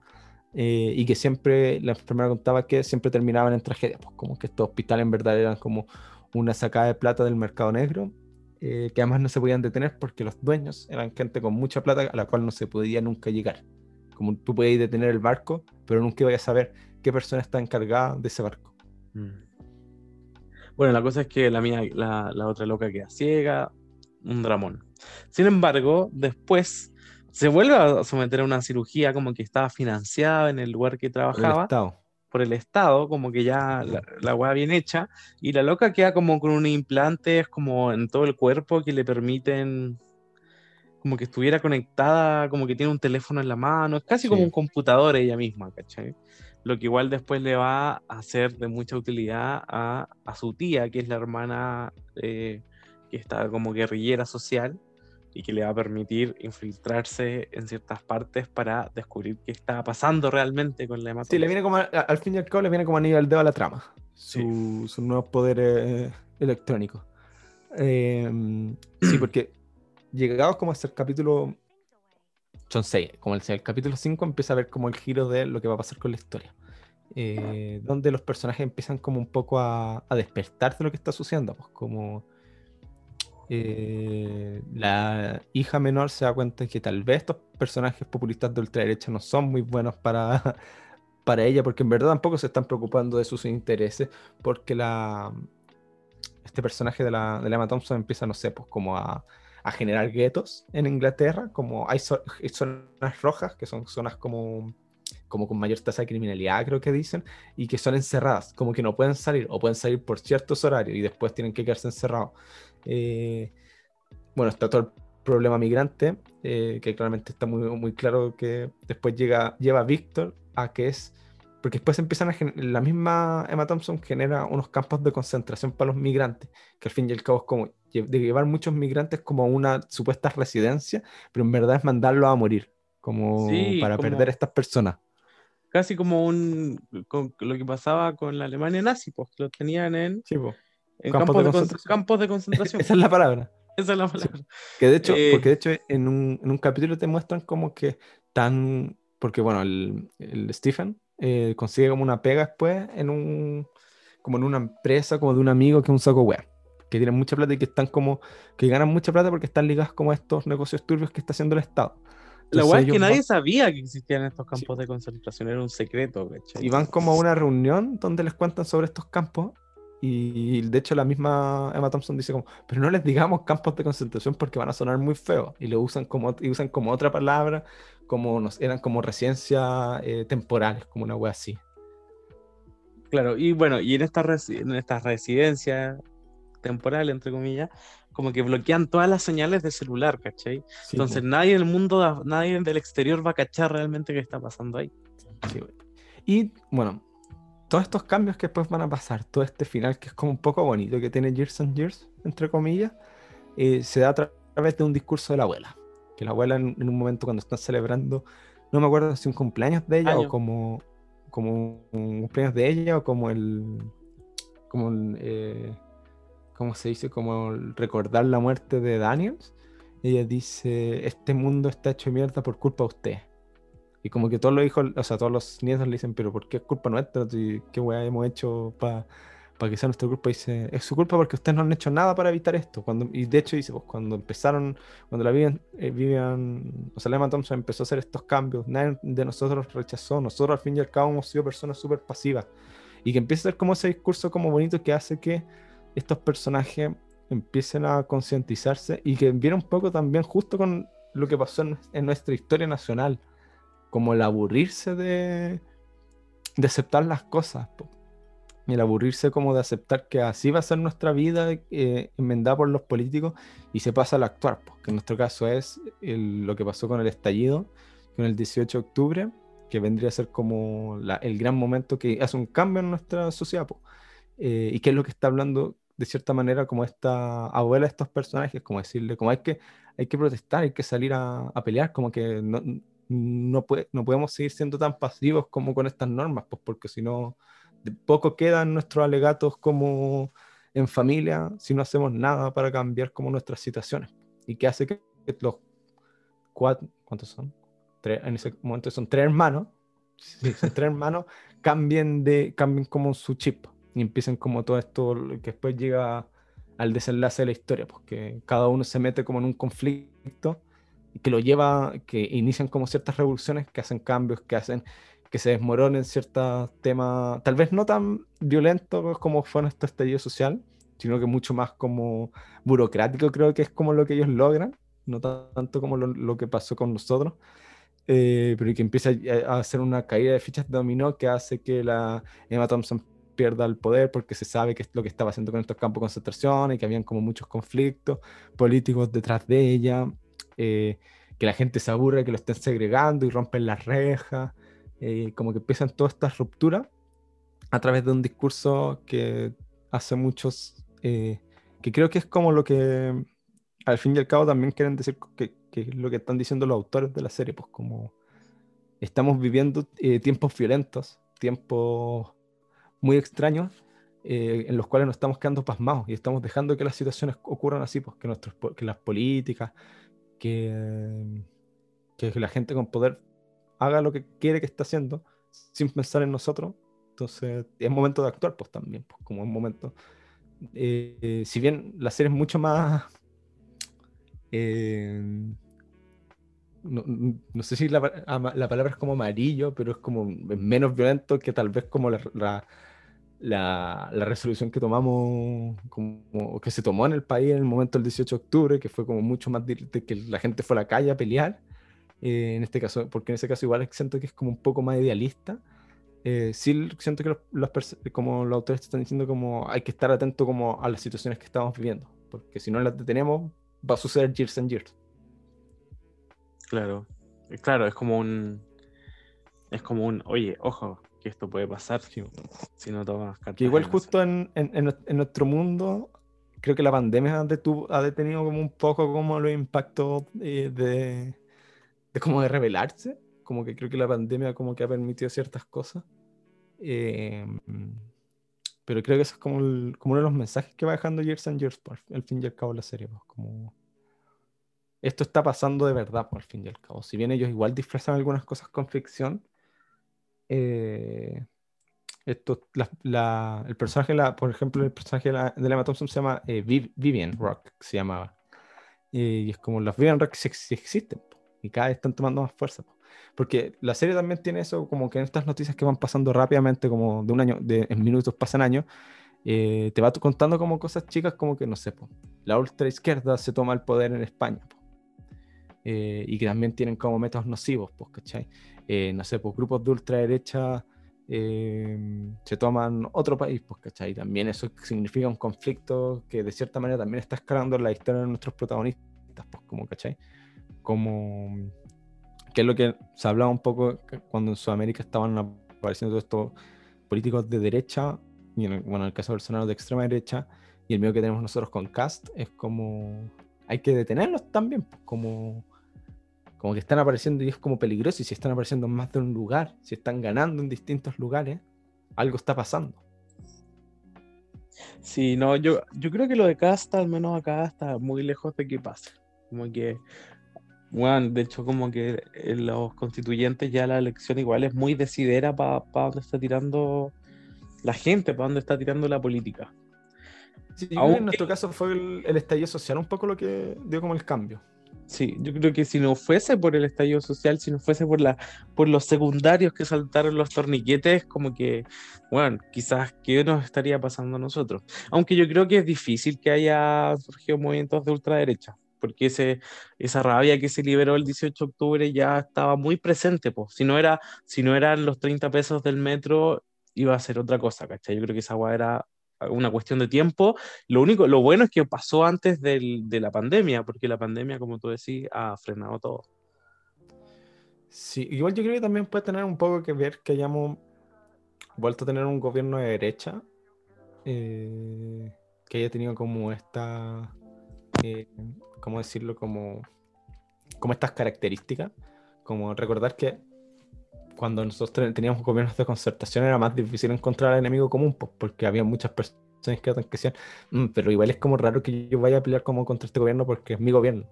eh, y que siempre la enfermera contaba que siempre terminaban en tragedia, pues como que estos hospitales en verdad eran como una sacada de plata del mercado negro eh, que además no se podían detener porque los dueños eran gente con mucha plata a la cual no se podía nunca llegar. Como tú podías detener el barco, pero nunca ibas a saber qué persona está encargada de ese barco. Mm. Bueno, la cosa es que la mía, la, la otra loca queda ciega, un dramón. Sin embargo, después se vuelve a someter a una cirugía como que estaba financiada en el lugar que trabajaba por el Estado, como que ya la, la hueá bien hecha, y la loca queda como con un implante como en todo el cuerpo que le permiten como que estuviera conectada, como que tiene un teléfono en la mano, es casi como un computador ella misma, ¿cachai? Lo que igual después le va a ser de mucha utilidad a, a su tía, que es la hermana eh, que está como guerrillera social, y que le va a permitir infiltrarse en ciertas partes para descubrir qué está pasando realmente con la hematoma. Sí, le viene como, al fin y al cabo, le viene como a nivel dedo a la trama, su, sus nuevos poderes electrónicos. Em, sí, [clears throat] porque llegados como hasta el capítulo, son seis, como el, el capítulo 5 empieza a ver como el giro de lo que va a pasar con la historia. Eh, donde los personajes empiezan como un poco a, a despertar de lo que está sucediendo, pues como eh, la hija menor se da cuenta que tal vez estos personajes populistas de ultraderecha no son muy buenos para, [laughs] para ella, porque en verdad tampoco se están preocupando de sus intereses, porque la, este personaje de la, de Emma Thompson empieza, no sé, pues como a, generar guetos en Inglaterra, como hay, zonas rojas, que son zonas como como con mayor tasa de criminalidad, creo que dicen, y que son encerradas, como que no pueden salir, o pueden salir por ciertos horarios y después tienen que quedarse encerrados. Eh, bueno, está todo el problema migrante, eh, que claramente está muy, muy claro que después llega, lleva a Víctor a que es, porque después empiezan a la misma Emma Thompson genera unos campos de concentración para los migrantes, que al fin y al cabo es como de llevar muchos migrantes como a una supuesta residencia, pero en verdad es mandarlos a morir, como para perder a estas personas. Casi como un lo que pasaba con la Alemania nazi, pues lo tenían en, sí, pues en campos, de, concentración. campos de concentración. [laughs] Esa es la palabra. Esa es la palabra. Que de hecho, eh, porque de hecho en un, en un, capítulo te muestran como que tan, porque bueno, el, el Stephen eh, consigue como una pega después en un, como en una empresa como de un amigo que es un saco web, que tiene mucha plata y que están como, que ganan mucha plata porque están ligados como a estos negocios turbios que está haciendo el Estado. la weá es que nadie sabía que existían estos campos de concentración, era un secreto. Y van como a una reunión donde les cuentan sobre estos campos y de hecho la misma Emma Thompson dice como, pero no les digamos campos de concentración porque van a sonar muy feos. Y lo usan como, y usan como otra palabra, como nos, eran como residencias eh, temporales, como una wea así. Claro, y bueno, y en estas en esta residencias temporales, entre comillas, como que bloquean todas las señales de celular, ¿cachai? Entonces nadie del mundo, nadie del exterior va a cachar realmente qué está pasando ahí. y bueno, todos estos cambios que después van a pasar, todo este final que es como un poco bonito que tiene Years and Years, entre comillas, eh, se da a través de un discurso de la abuela. Que la abuela en, un momento cuando están celebrando, no me acuerdo si un cumpleaños de ella o como, como un cumpleaños de ella o como el... Como eh, ¿Cómo se dice? Como recordar la muerte de Daniels. Ella dice, este mundo está hecho mierda por culpa de usted y como que todos los hijos, o sea, todos los nietos le dicen, pero ¿por qué es culpa nuestra? ¿Qué weá hemos hecho para para que sea nuestro culpa, dice, es su culpa porque ustedes no han hecho nada para evitar esto. Cuando, y de hecho dice, pues cuando empezaron, cuando la vivían, eh, o sea, Emma Thompson empezó a hacer estos cambios, nadie de nosotros rechazó, nosotros al fin y al cabo hemos sido personas súper pasivas. Y que empieza a ser como ese discurso como bonito que hace que estos personajes empiecen a concientizarse y que viene un poco también justo con lo que pasó en, nuestra historia nacional, como el aburrirse de, de aceptar las cosas, y el aburrirse como de aceptar que así va a ser nuestra vida eh, enmendada por los políticos y se pasa al actuar, que en nuestro caso es lo que pasó con el estallido, con el 18 de octubre, que vendría a ser como el gran momento que hace un cambio en nuestra sociedad, eh, y que es lo que está hablando de cierta manera como esta abuela de estos personajes, como decirle, como hay que, hay que protestar, hay que salir a, pelear, como que no, no, no podemos seguir siendo tan pasivos como con estas normas, pues porque si no, poco quedan nuestros alegatos como en familia si no hacemos nada para cambiar como nuestras situaciones. Y que hace que los cuatro, ¿cuántos son? Tres, en ese momento son tres hermanos, sí, son tres hermanos, [laughs] cambien, de, cambien como su chip y empiecen como todo esto que después llega al desenlace de la historia, porque pues cada uno se mete como en un conflicto que lo lleva, que inician como ciertas revoluciones, que hacen cambios, que hacen que se desmoronen ciertos temas, tal vez no tan violentos como fue nuestro estallido social, sino que mucho más como burocrático, creo que es como lo que ellos logran, no tanto como lo, que pasó con nosotros, eh, pero que empieza a hacer una caída de fichas de dominó que hace que la Emma Thompson pierda el poder porque se sabe que es lo que estaba haciendo con estos campos de concentración y que habían como muchos conflictos políticos detrás de ella, eh, que la gente se aburre, que lo estén segregando y rompen las rejas, eh, como que empiezan todas estas rupturas a través de un discurso que hace muchos, eh, que creo que es como lo que al fin y al cabo también quieren decir que, es lo que están diciendo los autores de la serie, pues como estamos viviendo eh, tiempos violentos, tiempos muy extraños, en los cuales nos estamos quedando pasmados y estamos dejando que las situaciones ocurran así, pues que, nuestros, que las políticas, que, que la gente con poder haga lo que quiere que está haciendo sin pensar en nosotros. Entonces es momento de actuar, pues también, pues como un momento. Eh, si bien la serie es mucho más. Eh, no, sé si la, la, palabra es como amarillo, pero es como menos violento que tal vez como la, la, resolución que tomamos, como que se tomó en el país en el momento del 18 de octubre, que fue como mucho más directo, que la gente fue a la calle a pelear eh, en este caso, porque en ese caso igual siento que es como un poco más idealista. Eh, sí siento que los, como los autores están diciendo como hay que estar atento como a las situaciones que estamos viviendo, porque si no las detenemos va a suceder years and years. Claro, eh, claro, es como un es como un, oye, ojo, que esto puede pasar si no tomas Que igual justo en, en, en, nuestro mundo, creo que la pandemia ha, ha detenido como un poco como los impactos de, de como de revelarse, como que creo que la pandemia como que ha permitido ciertas cosas. Em, pero creo que eso es como, como uno de los mensajes que va dejando Years and Years, por el fin y al cabo de la serie. Pues, como esto está pasando de verdad, por el fin y al cabo. Si bien ellos igual disfrazan algunas cosas con ficción, eh, esto, el personaje, la, por ejemplo, el personaje de la, de Emma Thompson se llama eh, Vivian Rock, se llamaba. y es como las Vivian Rock sí, existen y cada vez están tomando más fuerza. Porque la serie también tiene eso, como que en estas noticias que van pasando rápidamente, como de un año, de, en minutos pasan años, eh, te va contando como cosas chicas como que, no sé, la ultra izquierda se toma el poder en España. Eh, y que también tienen como métodos nocivos, pues, ¿cachai? Eh, no sé, pues grupos de ultraderecha se toman otro país, pues, ¿cachai? También eso significa un conflicto que de cierta manera también está escalando la historia de nuestros protagonistas, pues, como, ¿cachai? como que es lo que se hablaba un poco cuando en Sudamérica estaban apareciendo todos estos políticos de derecha, y en el, bueno, en el caso de Bolsonaro de extrema derecha, y el miedo que tenemos nosotros con Cast es como hay que detenerlos también, pues, como, como que están apareciendo y es como peligroso, y si están apareciendo en más de un lugar, si están ganando en distintos lugares, algo está pasando. Sí, no, yo, yo creo que lo de Cast, al menos acá, está muy lejos de que pase. Como que bueno, de hecho, como que los constituyentes ya la elección igual es muy decidera para pa donde está tirando la gente, para dónde está tirando la política. Sí, en nuestro caso fue el, el, estallido social un poco lo que dio como el cambio. Sí, yo creo que si no fuese por el estallido social, si no fuese por, la, por los secundarios que saltaron los torniquetes, como que, bueno, quizás qué nos estaría pasando a nosotros. Aunque yo creo que es difícil que haya surgido movimientos de ultraderecha, porque ese, esa rabia que se liberó el 18 de octubre ya estaba muy presente, pues. Si no, era, si no eran los 30 pesos del metro, iba a ser otra cosa, ¿cachai? Yo creo que esa agua era una cuestión de tiempo. Lo único, lo bueno es que pasó antes del, de la pandemia, porque la pandemia, como tú decís, ha frenado todo. Sí, igual yo creo que también puede tener un poco que ver que hayamos vuelto a tener un gobierno de derecha eh, que haya tenido como esta, eh, ¿cómo decirlo? Como, como estas características. Como recordar que cuando nosotros teníamos gobiernos de concertación era más difícil encontrar al enemigo común, pues, porque había muchas personas que decían, mm, pero igual es como raro que yo vaya a pelear como contra este gobierno porque es mi gobierno,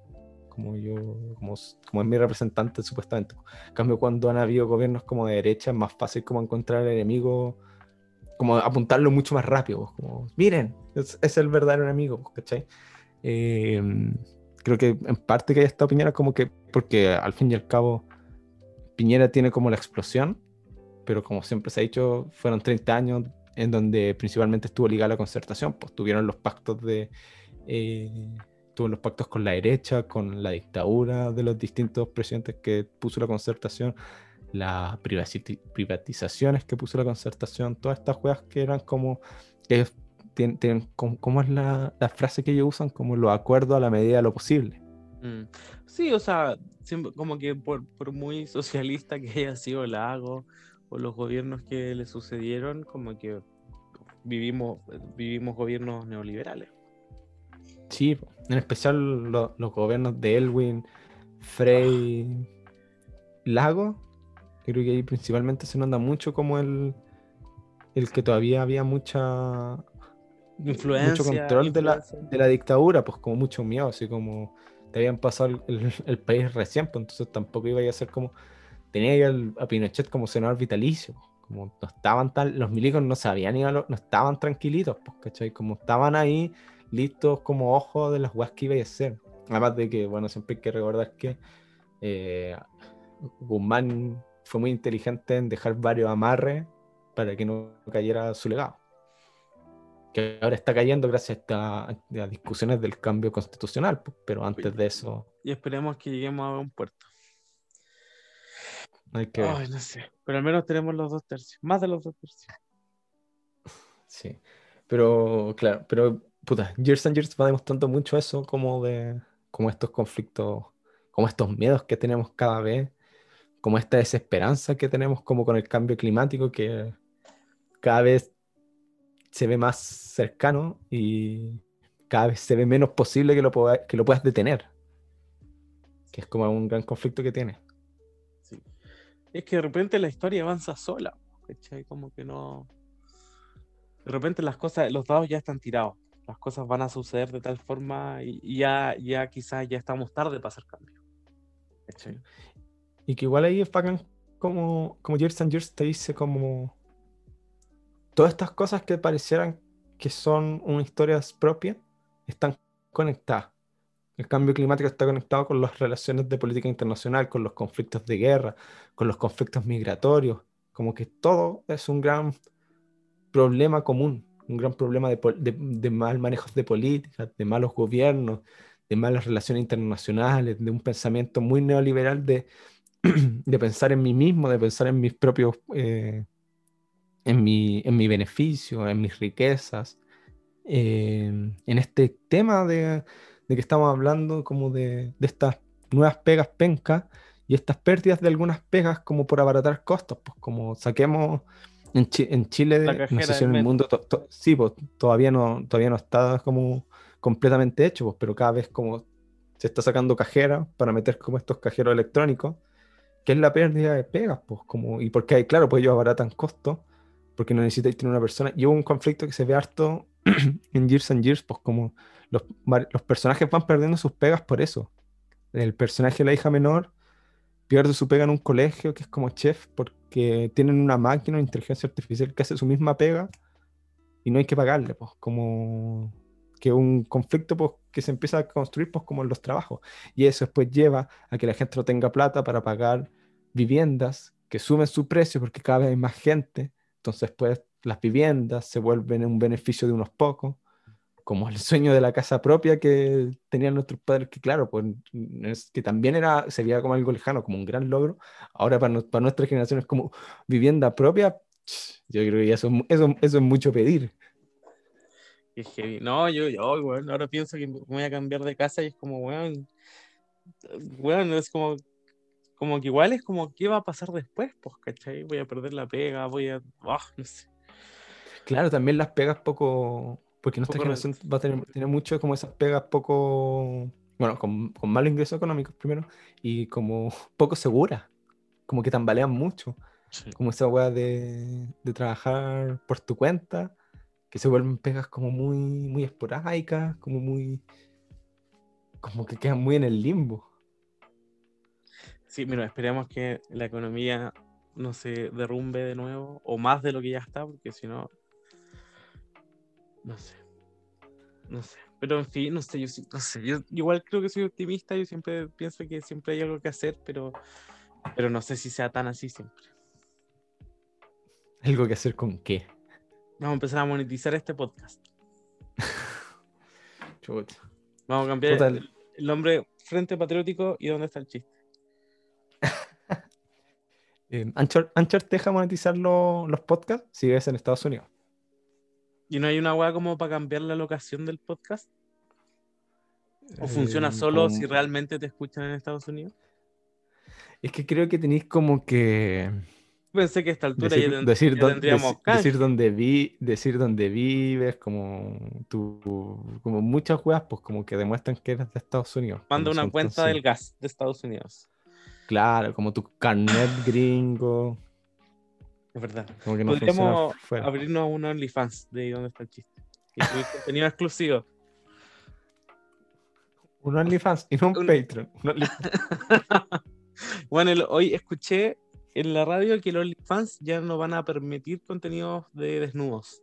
como yo, como, como es mi representante supuestamente. En cambio, cuando han habido gobiernos como de derecha, es más fácil como encontrar al enemigo, como apuntarlo mucho más rápido, como, miren, es, el verdadero enemigo, ¿cachai? Eh, creo que en parte que haya esta opinión es como que, porque al fin y al cabo Piñera tiene como la explosión, pero como siempre se ha dicho, fueron 30 años en donde principalmente estuvo ligada la concertación, pues tuvieron los pactos de... Eh, los pactos con la derecha, con la dictadura de los distintos presidentes que puso la concertación, las privatizaciones que puso la concertación, todas estas juegas que eran como, que tienen, ¿cómo es la, la, frase que ellos usan? Como lo acuerdo a la medida de lo posible. Mm. Sí, o sea, como que por, muy socialista que haya sido el lago o los gobiernos que le sucedieron, como que vivimos, vivimos gobiernos neoliberales. Sí, en especial los gobiernos de Elwin, Frey, Lago. Creo que ahí principalmente se nota mucho como el, el que todavía había mucha influencia, mucho control De, la, de la dictadura, pues como mucho miedo, así como habían pasado [laughs] el, país recién, pues entonces tampoco iba a ser como. Tenía a Pinochet como senador vitalicio, como no estaban tal, los milicos no sabían ni no estaban tranquilitos, pues, ¿cachai? Como estaban ahí listos como ojos de las weas que iba a hacer. Además de que, bueno, siempre hay que recordar que eh, Guzmán fue muy inteligente en dejar varios amarres para que no cayera su legado que ahora está cayendo gracias a, estas discusiones del cambio constitucional, pero antes de eso... Y esperemos que lleguemos a un puerto. Hay que Ay, no sé, pero al menos tenemos los dos tercios, más de los dos tercios. Sí, pero claro, pero puta, Years and Years va demostrando mucho eso como de, como estos conflictos, como estos miedos que tenemos cada vez, como esta desesperanza que tenemos como con el cambio climático que cada vez se ve más cercano y cada vez se ve menos posible que lo, que lo puedas detener. Que es como un gran conflicto que tiene. Sí. Es que de repente la historia avanza sola, ¿cachai? Como que no. De repente las cosas, los dados ya están tirados. Las cosas van a suceder de tal forma y ya, ya quizás ya estamos tarde para hacer cambio. Y que igual ahí es como, como Years and Years te dice como todas estas cosas que parecieran que son una historia propia están conectadas. El cambio climático está conectado con las relaciones de política internacional, con los conflictos de guerra, con los conflictos migratorios, como que todo es un gran problema común, un gran problema de, mal manejo de políticas, de malos gobiernos, de malas relaciones internacionales, de un pensamiento muy neoliberal de, [clears throat] de pensar en mí mismo, de pensar en mis propios eh, en mi, en mi beneficio, en mis riquezas, en este tema de, de, que estamos hablando como de, de, estas nuevas pegas pencas y estas pérdidas de algunas pegas como por abaratar costos, pues como saquemos en, en Chile, no sé si en el mundo, sí, pues todavía no, todavía no está como completamente hecho, pues, pero cada vez como se está sacando cajera para meter como estos cajeros electrónicos, que es la pérdida de pegas, pues como, y porque hay, claro, pues ellos abaratan costos, porque no necesitáis tener una persona. Y hubo un conflicto que se ve harto [clears throat] en Years and Years, pues como los, los, personajes van perdiendo sus pegas por eso. El personaje de la hija menor pierde su pega en un colegio que es como chef por, que tienen una máquina de inteligencia artificial que hace su misma pega y no hay que pagarle, pues, como que un conflicto pues, que se empieza a construir pues, como en los trabajos. Y eso después lleva a que la gente no tenga plata para pagar viviendas que suben su precio porque cada vez hay más gente. Entonces, pues, las viviendas se vuelven un beneficio de unos pocos, como el sueño de la casa propia que tenían nuestros padres, que claro, pues, es, que también era, se veía como algo lejano, como un gran logro. Ahora para, para nuestra generación es como vivienda propia. [sniffs] Yo creo que eso, eso, eso es mucho pedir. No, yo, yo, ahora pienso que voy a cambiar de casa y es como, weón, bueno, es como, como que igual es como, ¿qué va a pasar después? Pues, ¿cachai? Voy a perder la pega, voy a, oh, no sé. Claro, también las pegas poco, porque nuestra generación va a tener, tiene mucho como esas pegas poco, bueno, con, con malos ingresos económicos primero, y como [laughs] poco seguras, como que tambalean mucho. Como esa weá de, de trabajar por tu cuenta que se vuelven pegas como muy, muy esporádicas, como muy. como que quedan muy en el limbo. Sí, mira, esperemos que la economía no se derrumbe de nuevo, o más de lo que ya está, porque si no. No sé. No sé. Pero en fin, no sé, yo no sé. Yo igual creo que soy optimista, yo siempre pienso que siempre hay algo que hacer, pero, pero no sé si sea tan así siempre. ¿Algo que hacer con qué? Vamos a empezar a monetizar este podcast. [laughs] Vamos a cambiar el, nombre Frente Patriótico y dónde está el chiste. Eh, Anchor, te deja monetizar los podcasts si ves en Estados Unidos. ¿Y no hay una weá como para cambiar la locación del podcast? ¿O funciona eh, solo si realmente te escuchan en Estados Unidos? Es que creo que tenéis como que pensé que a esta altura decir, ya, decir, tendríamos decir, dónde vi, decir dónde vives, como tu, como muchas weas, pues como que demuestran que eres de Estados Unidos. Manda una cuenta del gas de Estados Unidos. Claro, como tu carnet gringo. Es verdad. Como que no Podríamos abrirnos un OnlyFans de dónde está el chiste. Y [laughs] contenido exclusivo. Un OnlyFans y no un, Patreon. [laughs] bueno, hoy escuché en la radio que los fans ya no van a permitir contenidos de desnudos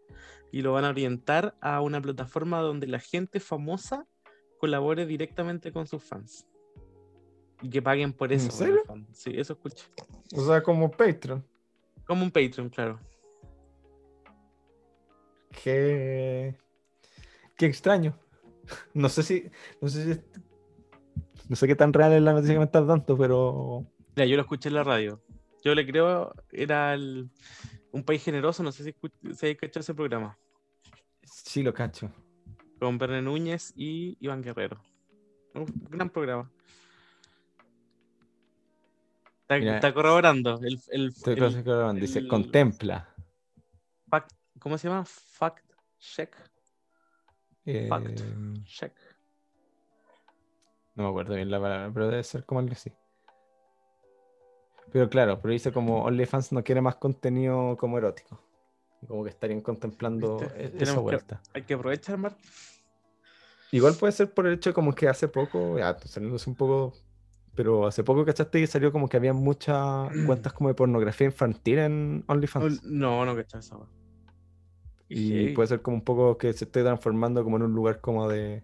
y lo van a orientar a una plataforma donde la gente famosa colabore directamente con sus fans y que paguen por eso. ¿En serio? Sí, eso escuché. O sea, como Patreon. Como un Patreon, claro. Qué, qué extraño. [laughs] No sé si, no sé si, no sé qué tan real es la noticia que me estás dando, pero. Ya, yo lo escuché en la radio. Yo le creo, era un país generoso, no sé si, si hay cachado ese programa. Sí, lo cacho. Con Verne Núñez y Iván Guerrero. Un gran programa. Está, corroborando. El, el, estoy corroborando. Dice, contempla. ¿Cómo se llama? Fact check. Fact eh, check. No me acuerdo bien la palabra, pero debe ser como algo así. Pero claro, pero dice como OnlyFans no quiere más contenido como erótico. Como que estarían contemplando e-, esa vuelta. hay que aprovechar, Mark. Igual puede ser por el hecho como que hace poco, ya, saliéndose un poco, pero hace poco, ¿cachaste? Que salió como que había muchas cuentas como de pornografía infantil en OnlyFans. No, no, cachaste esa. Y puede ser como un poco que se esté transformando como en un lugar como de,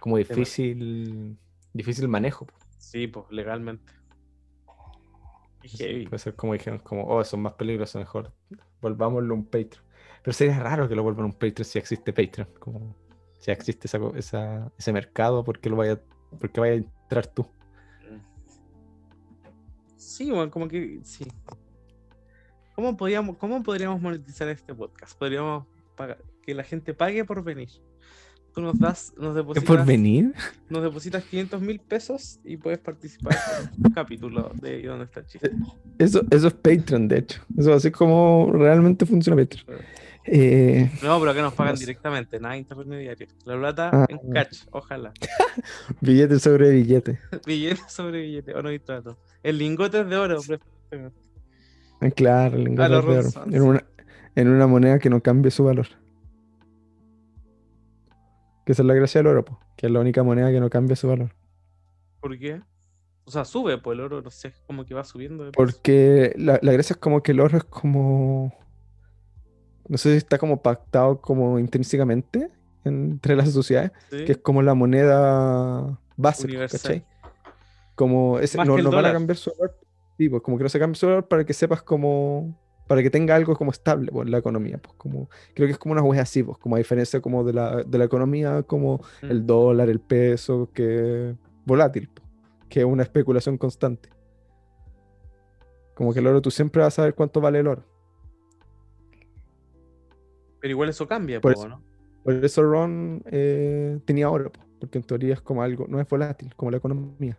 como difícil, difícil manejo. Sí, pues legalmente puede ser como dijeron, como, oh, son más peligrosos, mejor volvámoslo un Patreon. Pero sería raro que lo vuelvan un Patreon si existe Patreon. Como si existe esa, ese mercado, ¿por qué, lo vaya, ¿por vaya a entrar tú? Sí, bueno, como que sí. ¿Cómo, podríamos, ¿Cómo podríamos monetizar este podcast? Podríamos pagar, que la gente pague por venir tú nos das, nos depositas. ¿Por venir? Nos depositas 500 mil pesos y puedes participar en un [laughs] capítulo de ¿Dónde está el chiste? Eso, eso es Patreon, de hecho. Eso así como realmente funciona Patreon. Eh, no, pero que nos pagan directamente, nada intermediario. La plata ah. en catch, ojalá. [laughs] billete sobre billete. [laughs] billete sobre billete, o no hay trato. El lingote es de oro, ah, Claro, el lingote de oro. En una, en una moneda que no cambie su valor. Que esa es la gracia del oro, que es la única moneda que no cambia su valor. ¿Por qué? O sea, sube, pues el oro, no sé, como que va subiendo. de. Porque la, la gracia es como que el oro es como. No sé si está como pactado como intrínsecamente entre las sociedades, Sí. que es como la moneda base, pues, Universal. ¿cachai? Como ese, no, no van a cambiar su valor. Sí, pues como que no se cambie su valor para que sepas como. Para que tenga algo como estable pues, la economía. Pues como. Creo que es como una wea así, pues, como a diferencia como de la, de la economía, como Mm. el dólar, el peso, que es volátil, po, que es una especulación constante. Como que el oro, tú siempre vas a saber cuánto vale el oro. Pero igual eso cambia, Por po, eso- ¿no? Por eso Ron eh, tenía oro, po, porque en teoría es como algo, no es volátil, como la economía.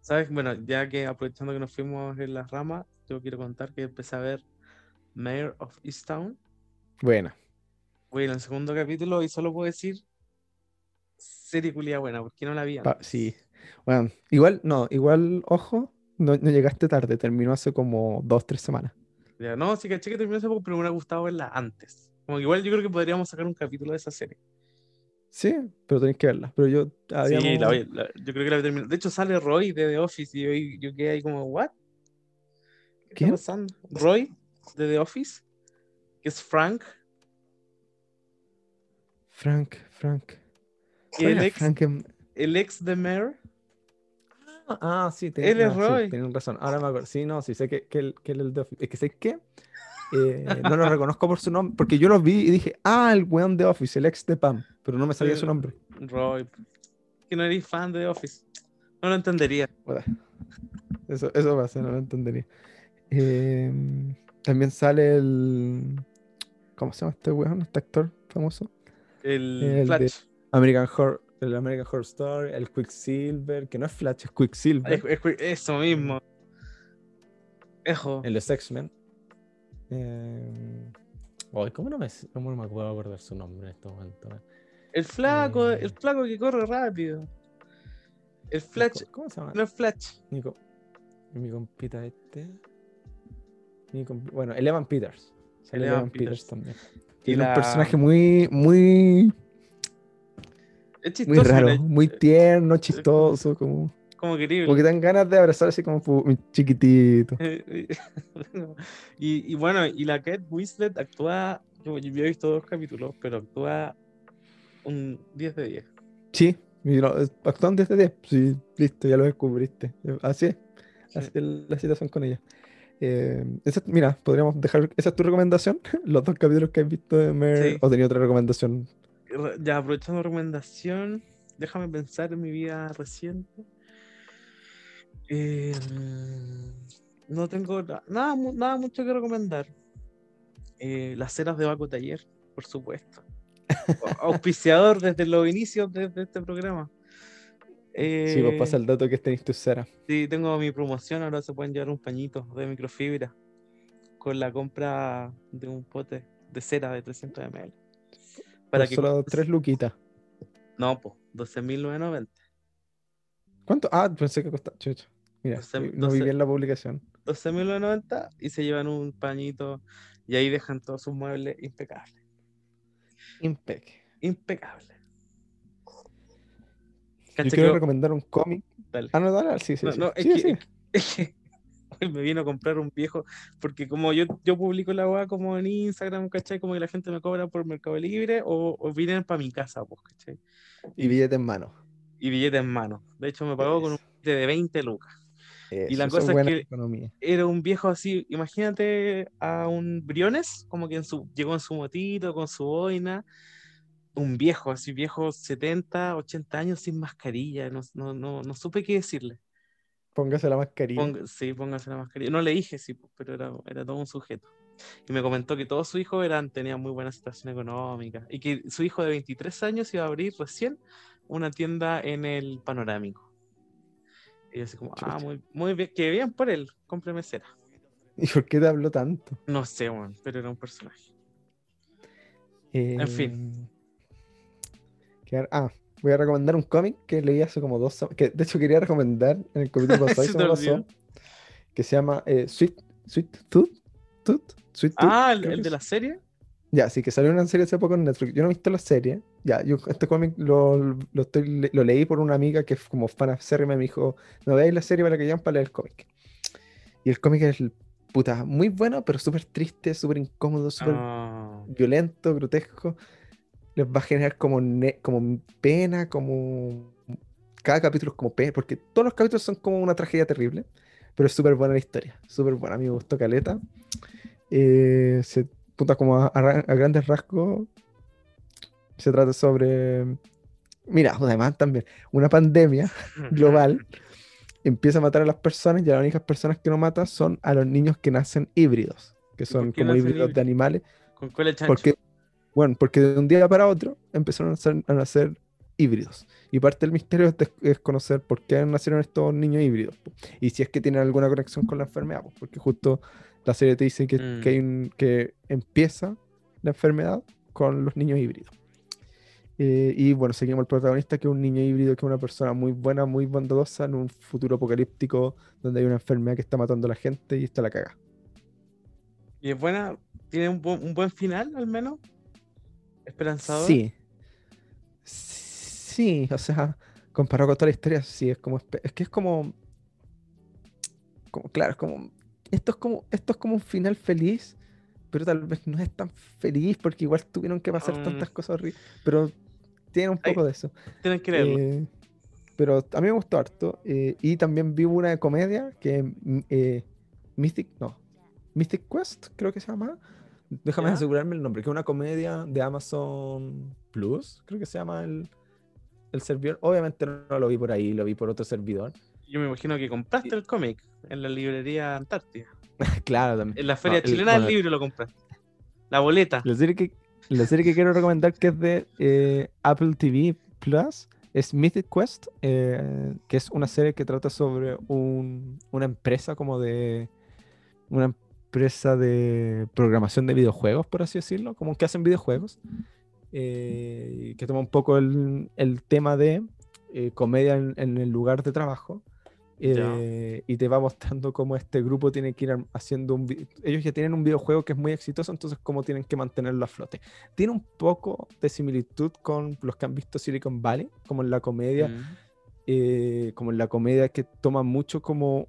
¿Sabes? Bueno, ya que aprovechando que nos fuimos en las ramas, yo quiero contar que empecé a ver Mayor of Easttown. Buena. En el segundo capítulo y solo puedo decir serie culia buena, porque no la vi antes. sí. Bueno, igual, no, igual, ojo, no, no llegaste tarde, terminó hace como dos, tres semanas. Ya, no, sí caché que terminó hace poco, pero me hubiera gustado verla antes. Como que igual yo creo que podríamos sacar un capítulo de esa serie. Sí, pero tenés que verla. Pero yo Sí, habíamos- la voy- la- yo creo que la voy a terminar. De hecho, sale Roy de The Office y yo, yo quedé ahí como, ¿what? ¿Qué ¿Quién? está pasando? Roy de The Office, que es Frank, Frank, Frank. que ¿Cuál el ex, Frank en- el ex de Mayor. Ah, sí, Él tenés, es no, sí, Roy. tenés razón. Ahora me acuerdo. Sí, no, sí, sé que, que él, que él es el de Office. Es que sé que eh, no lo reconozco por su nombre, porque yo lo vi y dije, ah, el weón de Office, el ex de Pam, pero no me sabía Sí. su nombre. Roy, que no eres fan de The Office. No lo entendería. Puta. Eso, eso pasa, no lo entendería. Eh, también sale el. ¿Cómo se llama este weón? Este actor famoso. El, El Flash. American Horror, el American Horror Story, el Quicksilver, que no es Flash, es Quicksilver. Es- es- eso mismo. Ejo. En los X-Men. Eh, ¿cómo, no me, ¿Cómo no me puedo acordar su nombre en este momento? El flaco, Eh. el flaco que corre rápido. El Flash, Nico- ¿Cómo se llama? no es Flash. Nico. Mi compita este. Mi compi- bueno, el Evan Peters. Peters, Peters. también. Tiene la- un personaje muy, muy, Es muy chistoso. raro, mira, muy tierno, chistoso, como, Como querible. como que dan ganas de abrazar así como chiquitito. [laughs] y, y bueno, y la Kate Winslet actúa. Yo, yo he visto dos capítulos, pero actúa un 10 de 10. Sí, no, es- actúan desde 10. Sí, listo, ya lo descubriste. Así es, Sí. así es la situación con ella. Eh, esa- mira, podríamos dejar. ¿Esa es tu recomendación? [laughs] ¿Los dos capítulos que has visto de Mer? Sí. ¿O tenía otra recomendación? Ya aprovechando recomendación, déjame pensar en mi vida reciente. Eh, no tengo na- nada, nada mucho que recomendar. Eh, las cenas de Baco Taller, por supuesto. Au- [laughs] Auspiciador desde los inicios de, de este programa. Sí, pues Eh, pasa el dato que tenéis tu cera. Sí, tengo mi promoción, ahora se pueden llevar un pañito de microfibra con la compra de un pote de cera de 300 ml. Para que solo tres luquitas. No, pues, 12.990. ¿Cuánto? Ah, pensé que costaba. Chucha. Mira, Doce- vi- no vi bien la publicación. 12.990 y se llevan un pañito y ahí dejan todos sus muebles impecables. Impec. Impecables. Yo quiero recomendar un cómic. dale. Ah, no, dale, sí, sí. No, sí. no, es Sí, que, sí. es que [laughs] me vino a comprar un viejo, porque como yo, yo publico la weá como en Instagram, ¿cachai? Como que la gente me cobra por Mercado Libre o, o vienen para mi casa, pues, ¿cachai? Y billete en mano. Y billete en mano. De hecho, me pagó con un billete de 20 lucas. Eso, la eso cosa es que- economía. Era un viejo así, imagínate a un Briones, como que en su, llegó en su motito, con su boina. Un viejo, así viejo, 70, 80 años sin mascarilla. No, no, no, no supe qué decirle. Póngase la mascarilla. Ponga- sí, póngase la mascarilla. No le dije, sí, pero era, era todo un sujeto. Y me comentó que todos sus hijos eran, tenían muy buena situación económica y que su hijo de 23 años iba a abrir recién una tienda en el panorámico. Y yo así como, ah, muy, muy bien, que bien por él, cómpreme cera. ¿Y por qué te habló tanto? No sé, weón, pero era un personaje. En fin. Ah, voy a recomendar un cómic que leí hace como dos semanas. Que de hecho quería recomendar en el capítulo [laughs] pasado Se me pasó. Que se llama eh, Sweet, Sweet Tooth. Tooth, Sweet Tooth, Ah, ¿el, el de la serie? Ya, sí, que salió una serie hace poco en Netflix. Yo no he visto la serie. Ya, yo este cómic lo, lo, estoy- lo leí por una amiga que es como fan acérrima y me dijo, no veáis la serie para que llegan para leer el cómic. Y el cómic es, puta, muy bueno, pero súper triste, súper incómodo, súper Ah, violento, grotesco. Les va a generar como, como pena, como... Cada capítulo es como pena, porque todos los capítulos son como una tragedia terrible, pero es súper buena la historia, súper buena, a mí me gustó Caleta. Eh, se puta como a, a a grandes rasgos, se trata sobre... Mira, además también, una pandemia global empieza a matar a las personas y las únicas personas que no mata son a los niños que nacen híbridos, que son como híbridos de animales. Con cola de chancho. Porque, bueno, porque de un día para otro empezaron a nacer, a nacer híbridos. Y parte del misterio es, des- es conocer por qué nacieron estos niños híbridos. po. Y si es que tienen alguna conexión con la enfermedad, po, porque justo la serie te dice que, Mm. que, hay un- que empieza la enfermedad con los niños híbridos. Eh, y bueno, seguimos el protagonista, que es un niño híbrido, que es una persona muy buena, muy bondadosa en un futuro apocalíptico donde hay una enfermedad que está matando a la gente y está la caga. Y es buena, tiene un, bu- un buen final al menos. Esperanzador. Sí. Sí, o sea, comparado con toda la historia, sí, es como. Es que es como. Como, claro, es como. Esto es como, esto es como un final feliz, pero tal vez no es tan feliz porque igual tuvieron que pasar Mm. tantas cosas horribles. Pero tiene un poco de eso. Tienen que leerlo. Eh, pero a mí me gustó harto. eh, y también vi una comedia que mm, eh, Mystic, no, Mystic Quest, creo que se llama. Déjame ¿Ya? asegurarme el nombre, que es una comedia de Amazon Plus, creo que se llama el, el servidor. Obviamente no lo vi por ahí, lo vi por otro servidor. Yo me imagino que compraste el cómic en la librería Antártida. [laughs] claro, también. En la feria el- chilena bueno, del libro lo compraste. La boleta. La serie que, la serie que quiero recomendar que es de eh, Apple TV Plus es Mythic Quest, eh, que es una serie que trata sobre un- una empresa como de una empresa de programación de videojuegos, por así decirlo, como que hacen videojuegos, eh, que toma un poco el, el tema de eh, comedia en, en el lugar de trabajo. Eh, y te va mostrando cómo este grupo tiene que ir haciendo un... Ellos ya tienen un videojuego que es muy exitoso, entonces cómo tienen que mantenerlo a flote. Tiene un poco de similitud con los que han visto Silicon Valley, como en la comedia, Mm. eh, como en la comedia que toma mucho como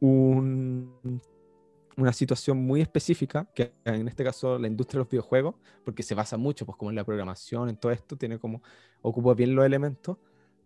un- una situación muy específica, que en este caso la industria de los videojuegos, porque se basa mucho, pues como en la programación, en todo esto, tiene como, ocupa bien los elementos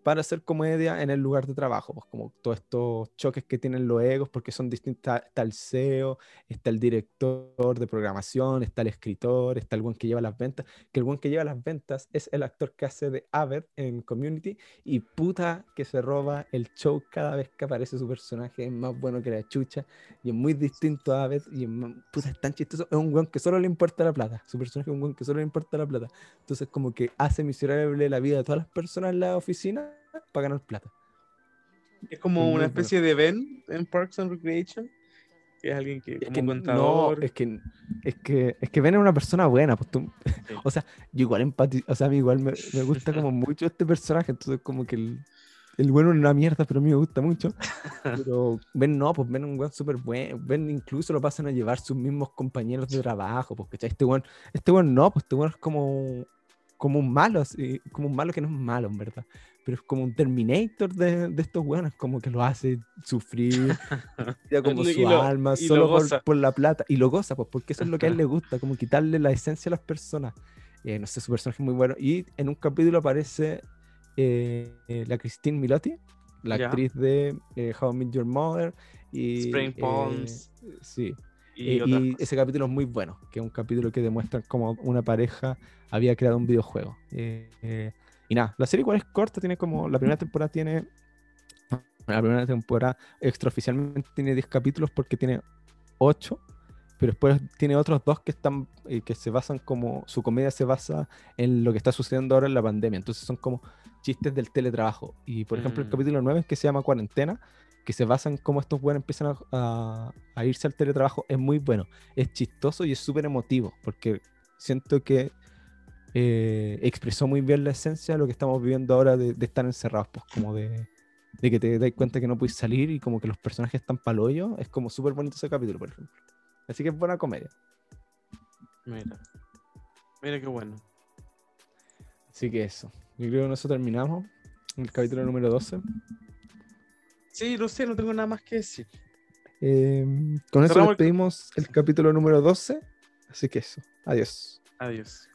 para hacer comedia en el lugar de trabajo, pues como todos estos choques que tienen los egos, porque son distintas, está el CEO, está el director de programación, está el escritor, está el buen que lleva las ventas, que el buen que lleva las ventas es el actor que hace de Aved en Community, y puta que se roba el show cada vez que aparece su personaje, es más bueno que la chucha, y es muy distinto a Aved, y es, puta, es tan chistoso, es un weón que solo le importa la plata, su personaje es un weón que solo le importa la plata, entonces como que hace miserable la vida de todas las personas en la oficina para ganar plata. Es como una especie de Ben en Parks and Recreation. Que es alguien que, Es como que no, contador. es que, es que, es que Ben es una persona buena, pues tú, Sí. [laughs] o sea, yo igual empatizo, o sea, a mí igual me, me gusta como [laughs] mucho este personaje, entonces como que el, el bueno es una mierda, pero a mí me gusta mucho. Pero Ben no, pues Ben es un weón súper bueno, Ben incluso lo pasan a llevar sus mismos compañeros de trabajo, porque este weón, este weón no, pues este weón es como, como un malo, así, como un malo que no es malo, en verdad. Pero es como un Terminator de, de estos weones, como que lo hace sufrir, [laughs] tira como su lo- alma, solo por, por la plata. Y lo goza, pues porque eso es lo que a él le [laughs] gusta, como quitarle la esencia a las personas. Eh, no sé, su personaje es muy bueno. Y en un capítulo aparece eh, eh, la Christine Milotti, la Ya. actriz de eh, How I Met Your Mother. Y, Spring eh, Palms. sí, y eh, y ese capítulo es muy bueno, que es un capítulo que demuestra cómo una pareja había creado un videojuego. Y nada, la serie igual es corta, tiene como, la primera temporada tiene, la primera temporada extraoficialmente tiene 10 capítulos porque tiene 8, pero después tiene otros dos que están, eh, que se basan como, su comedia se basa en lo que está sucediendo ahora en la pandemia, entonces son como chistes del teletrabajo. Y por ejemplo el Mm. capítulo 9 que se llama Cuarentena, que se basa en cómo estos buenos empiezan a, a- a irse al teletrabajo, es muy bueno. Es chistoso y es súper emotivo, porque siento que eh, expresó muy bien la esencia de lo que estamos viviendo ahora de, estar encerrados, pues como de, que te das cuenta que no puedes salir y como que los personajes están paloyo, es como súper bonito ese capítulo, por ejemplo. Así que es buena comedia. Mira, mira qué bueno. Así que eso, yo creo que nosotros terminamos el capítulo número 12. Sí, no sé, no tengo nada más que decir. Em, con eso despedimos el... el capítulo número 12, así que eso, adiós. Adiós.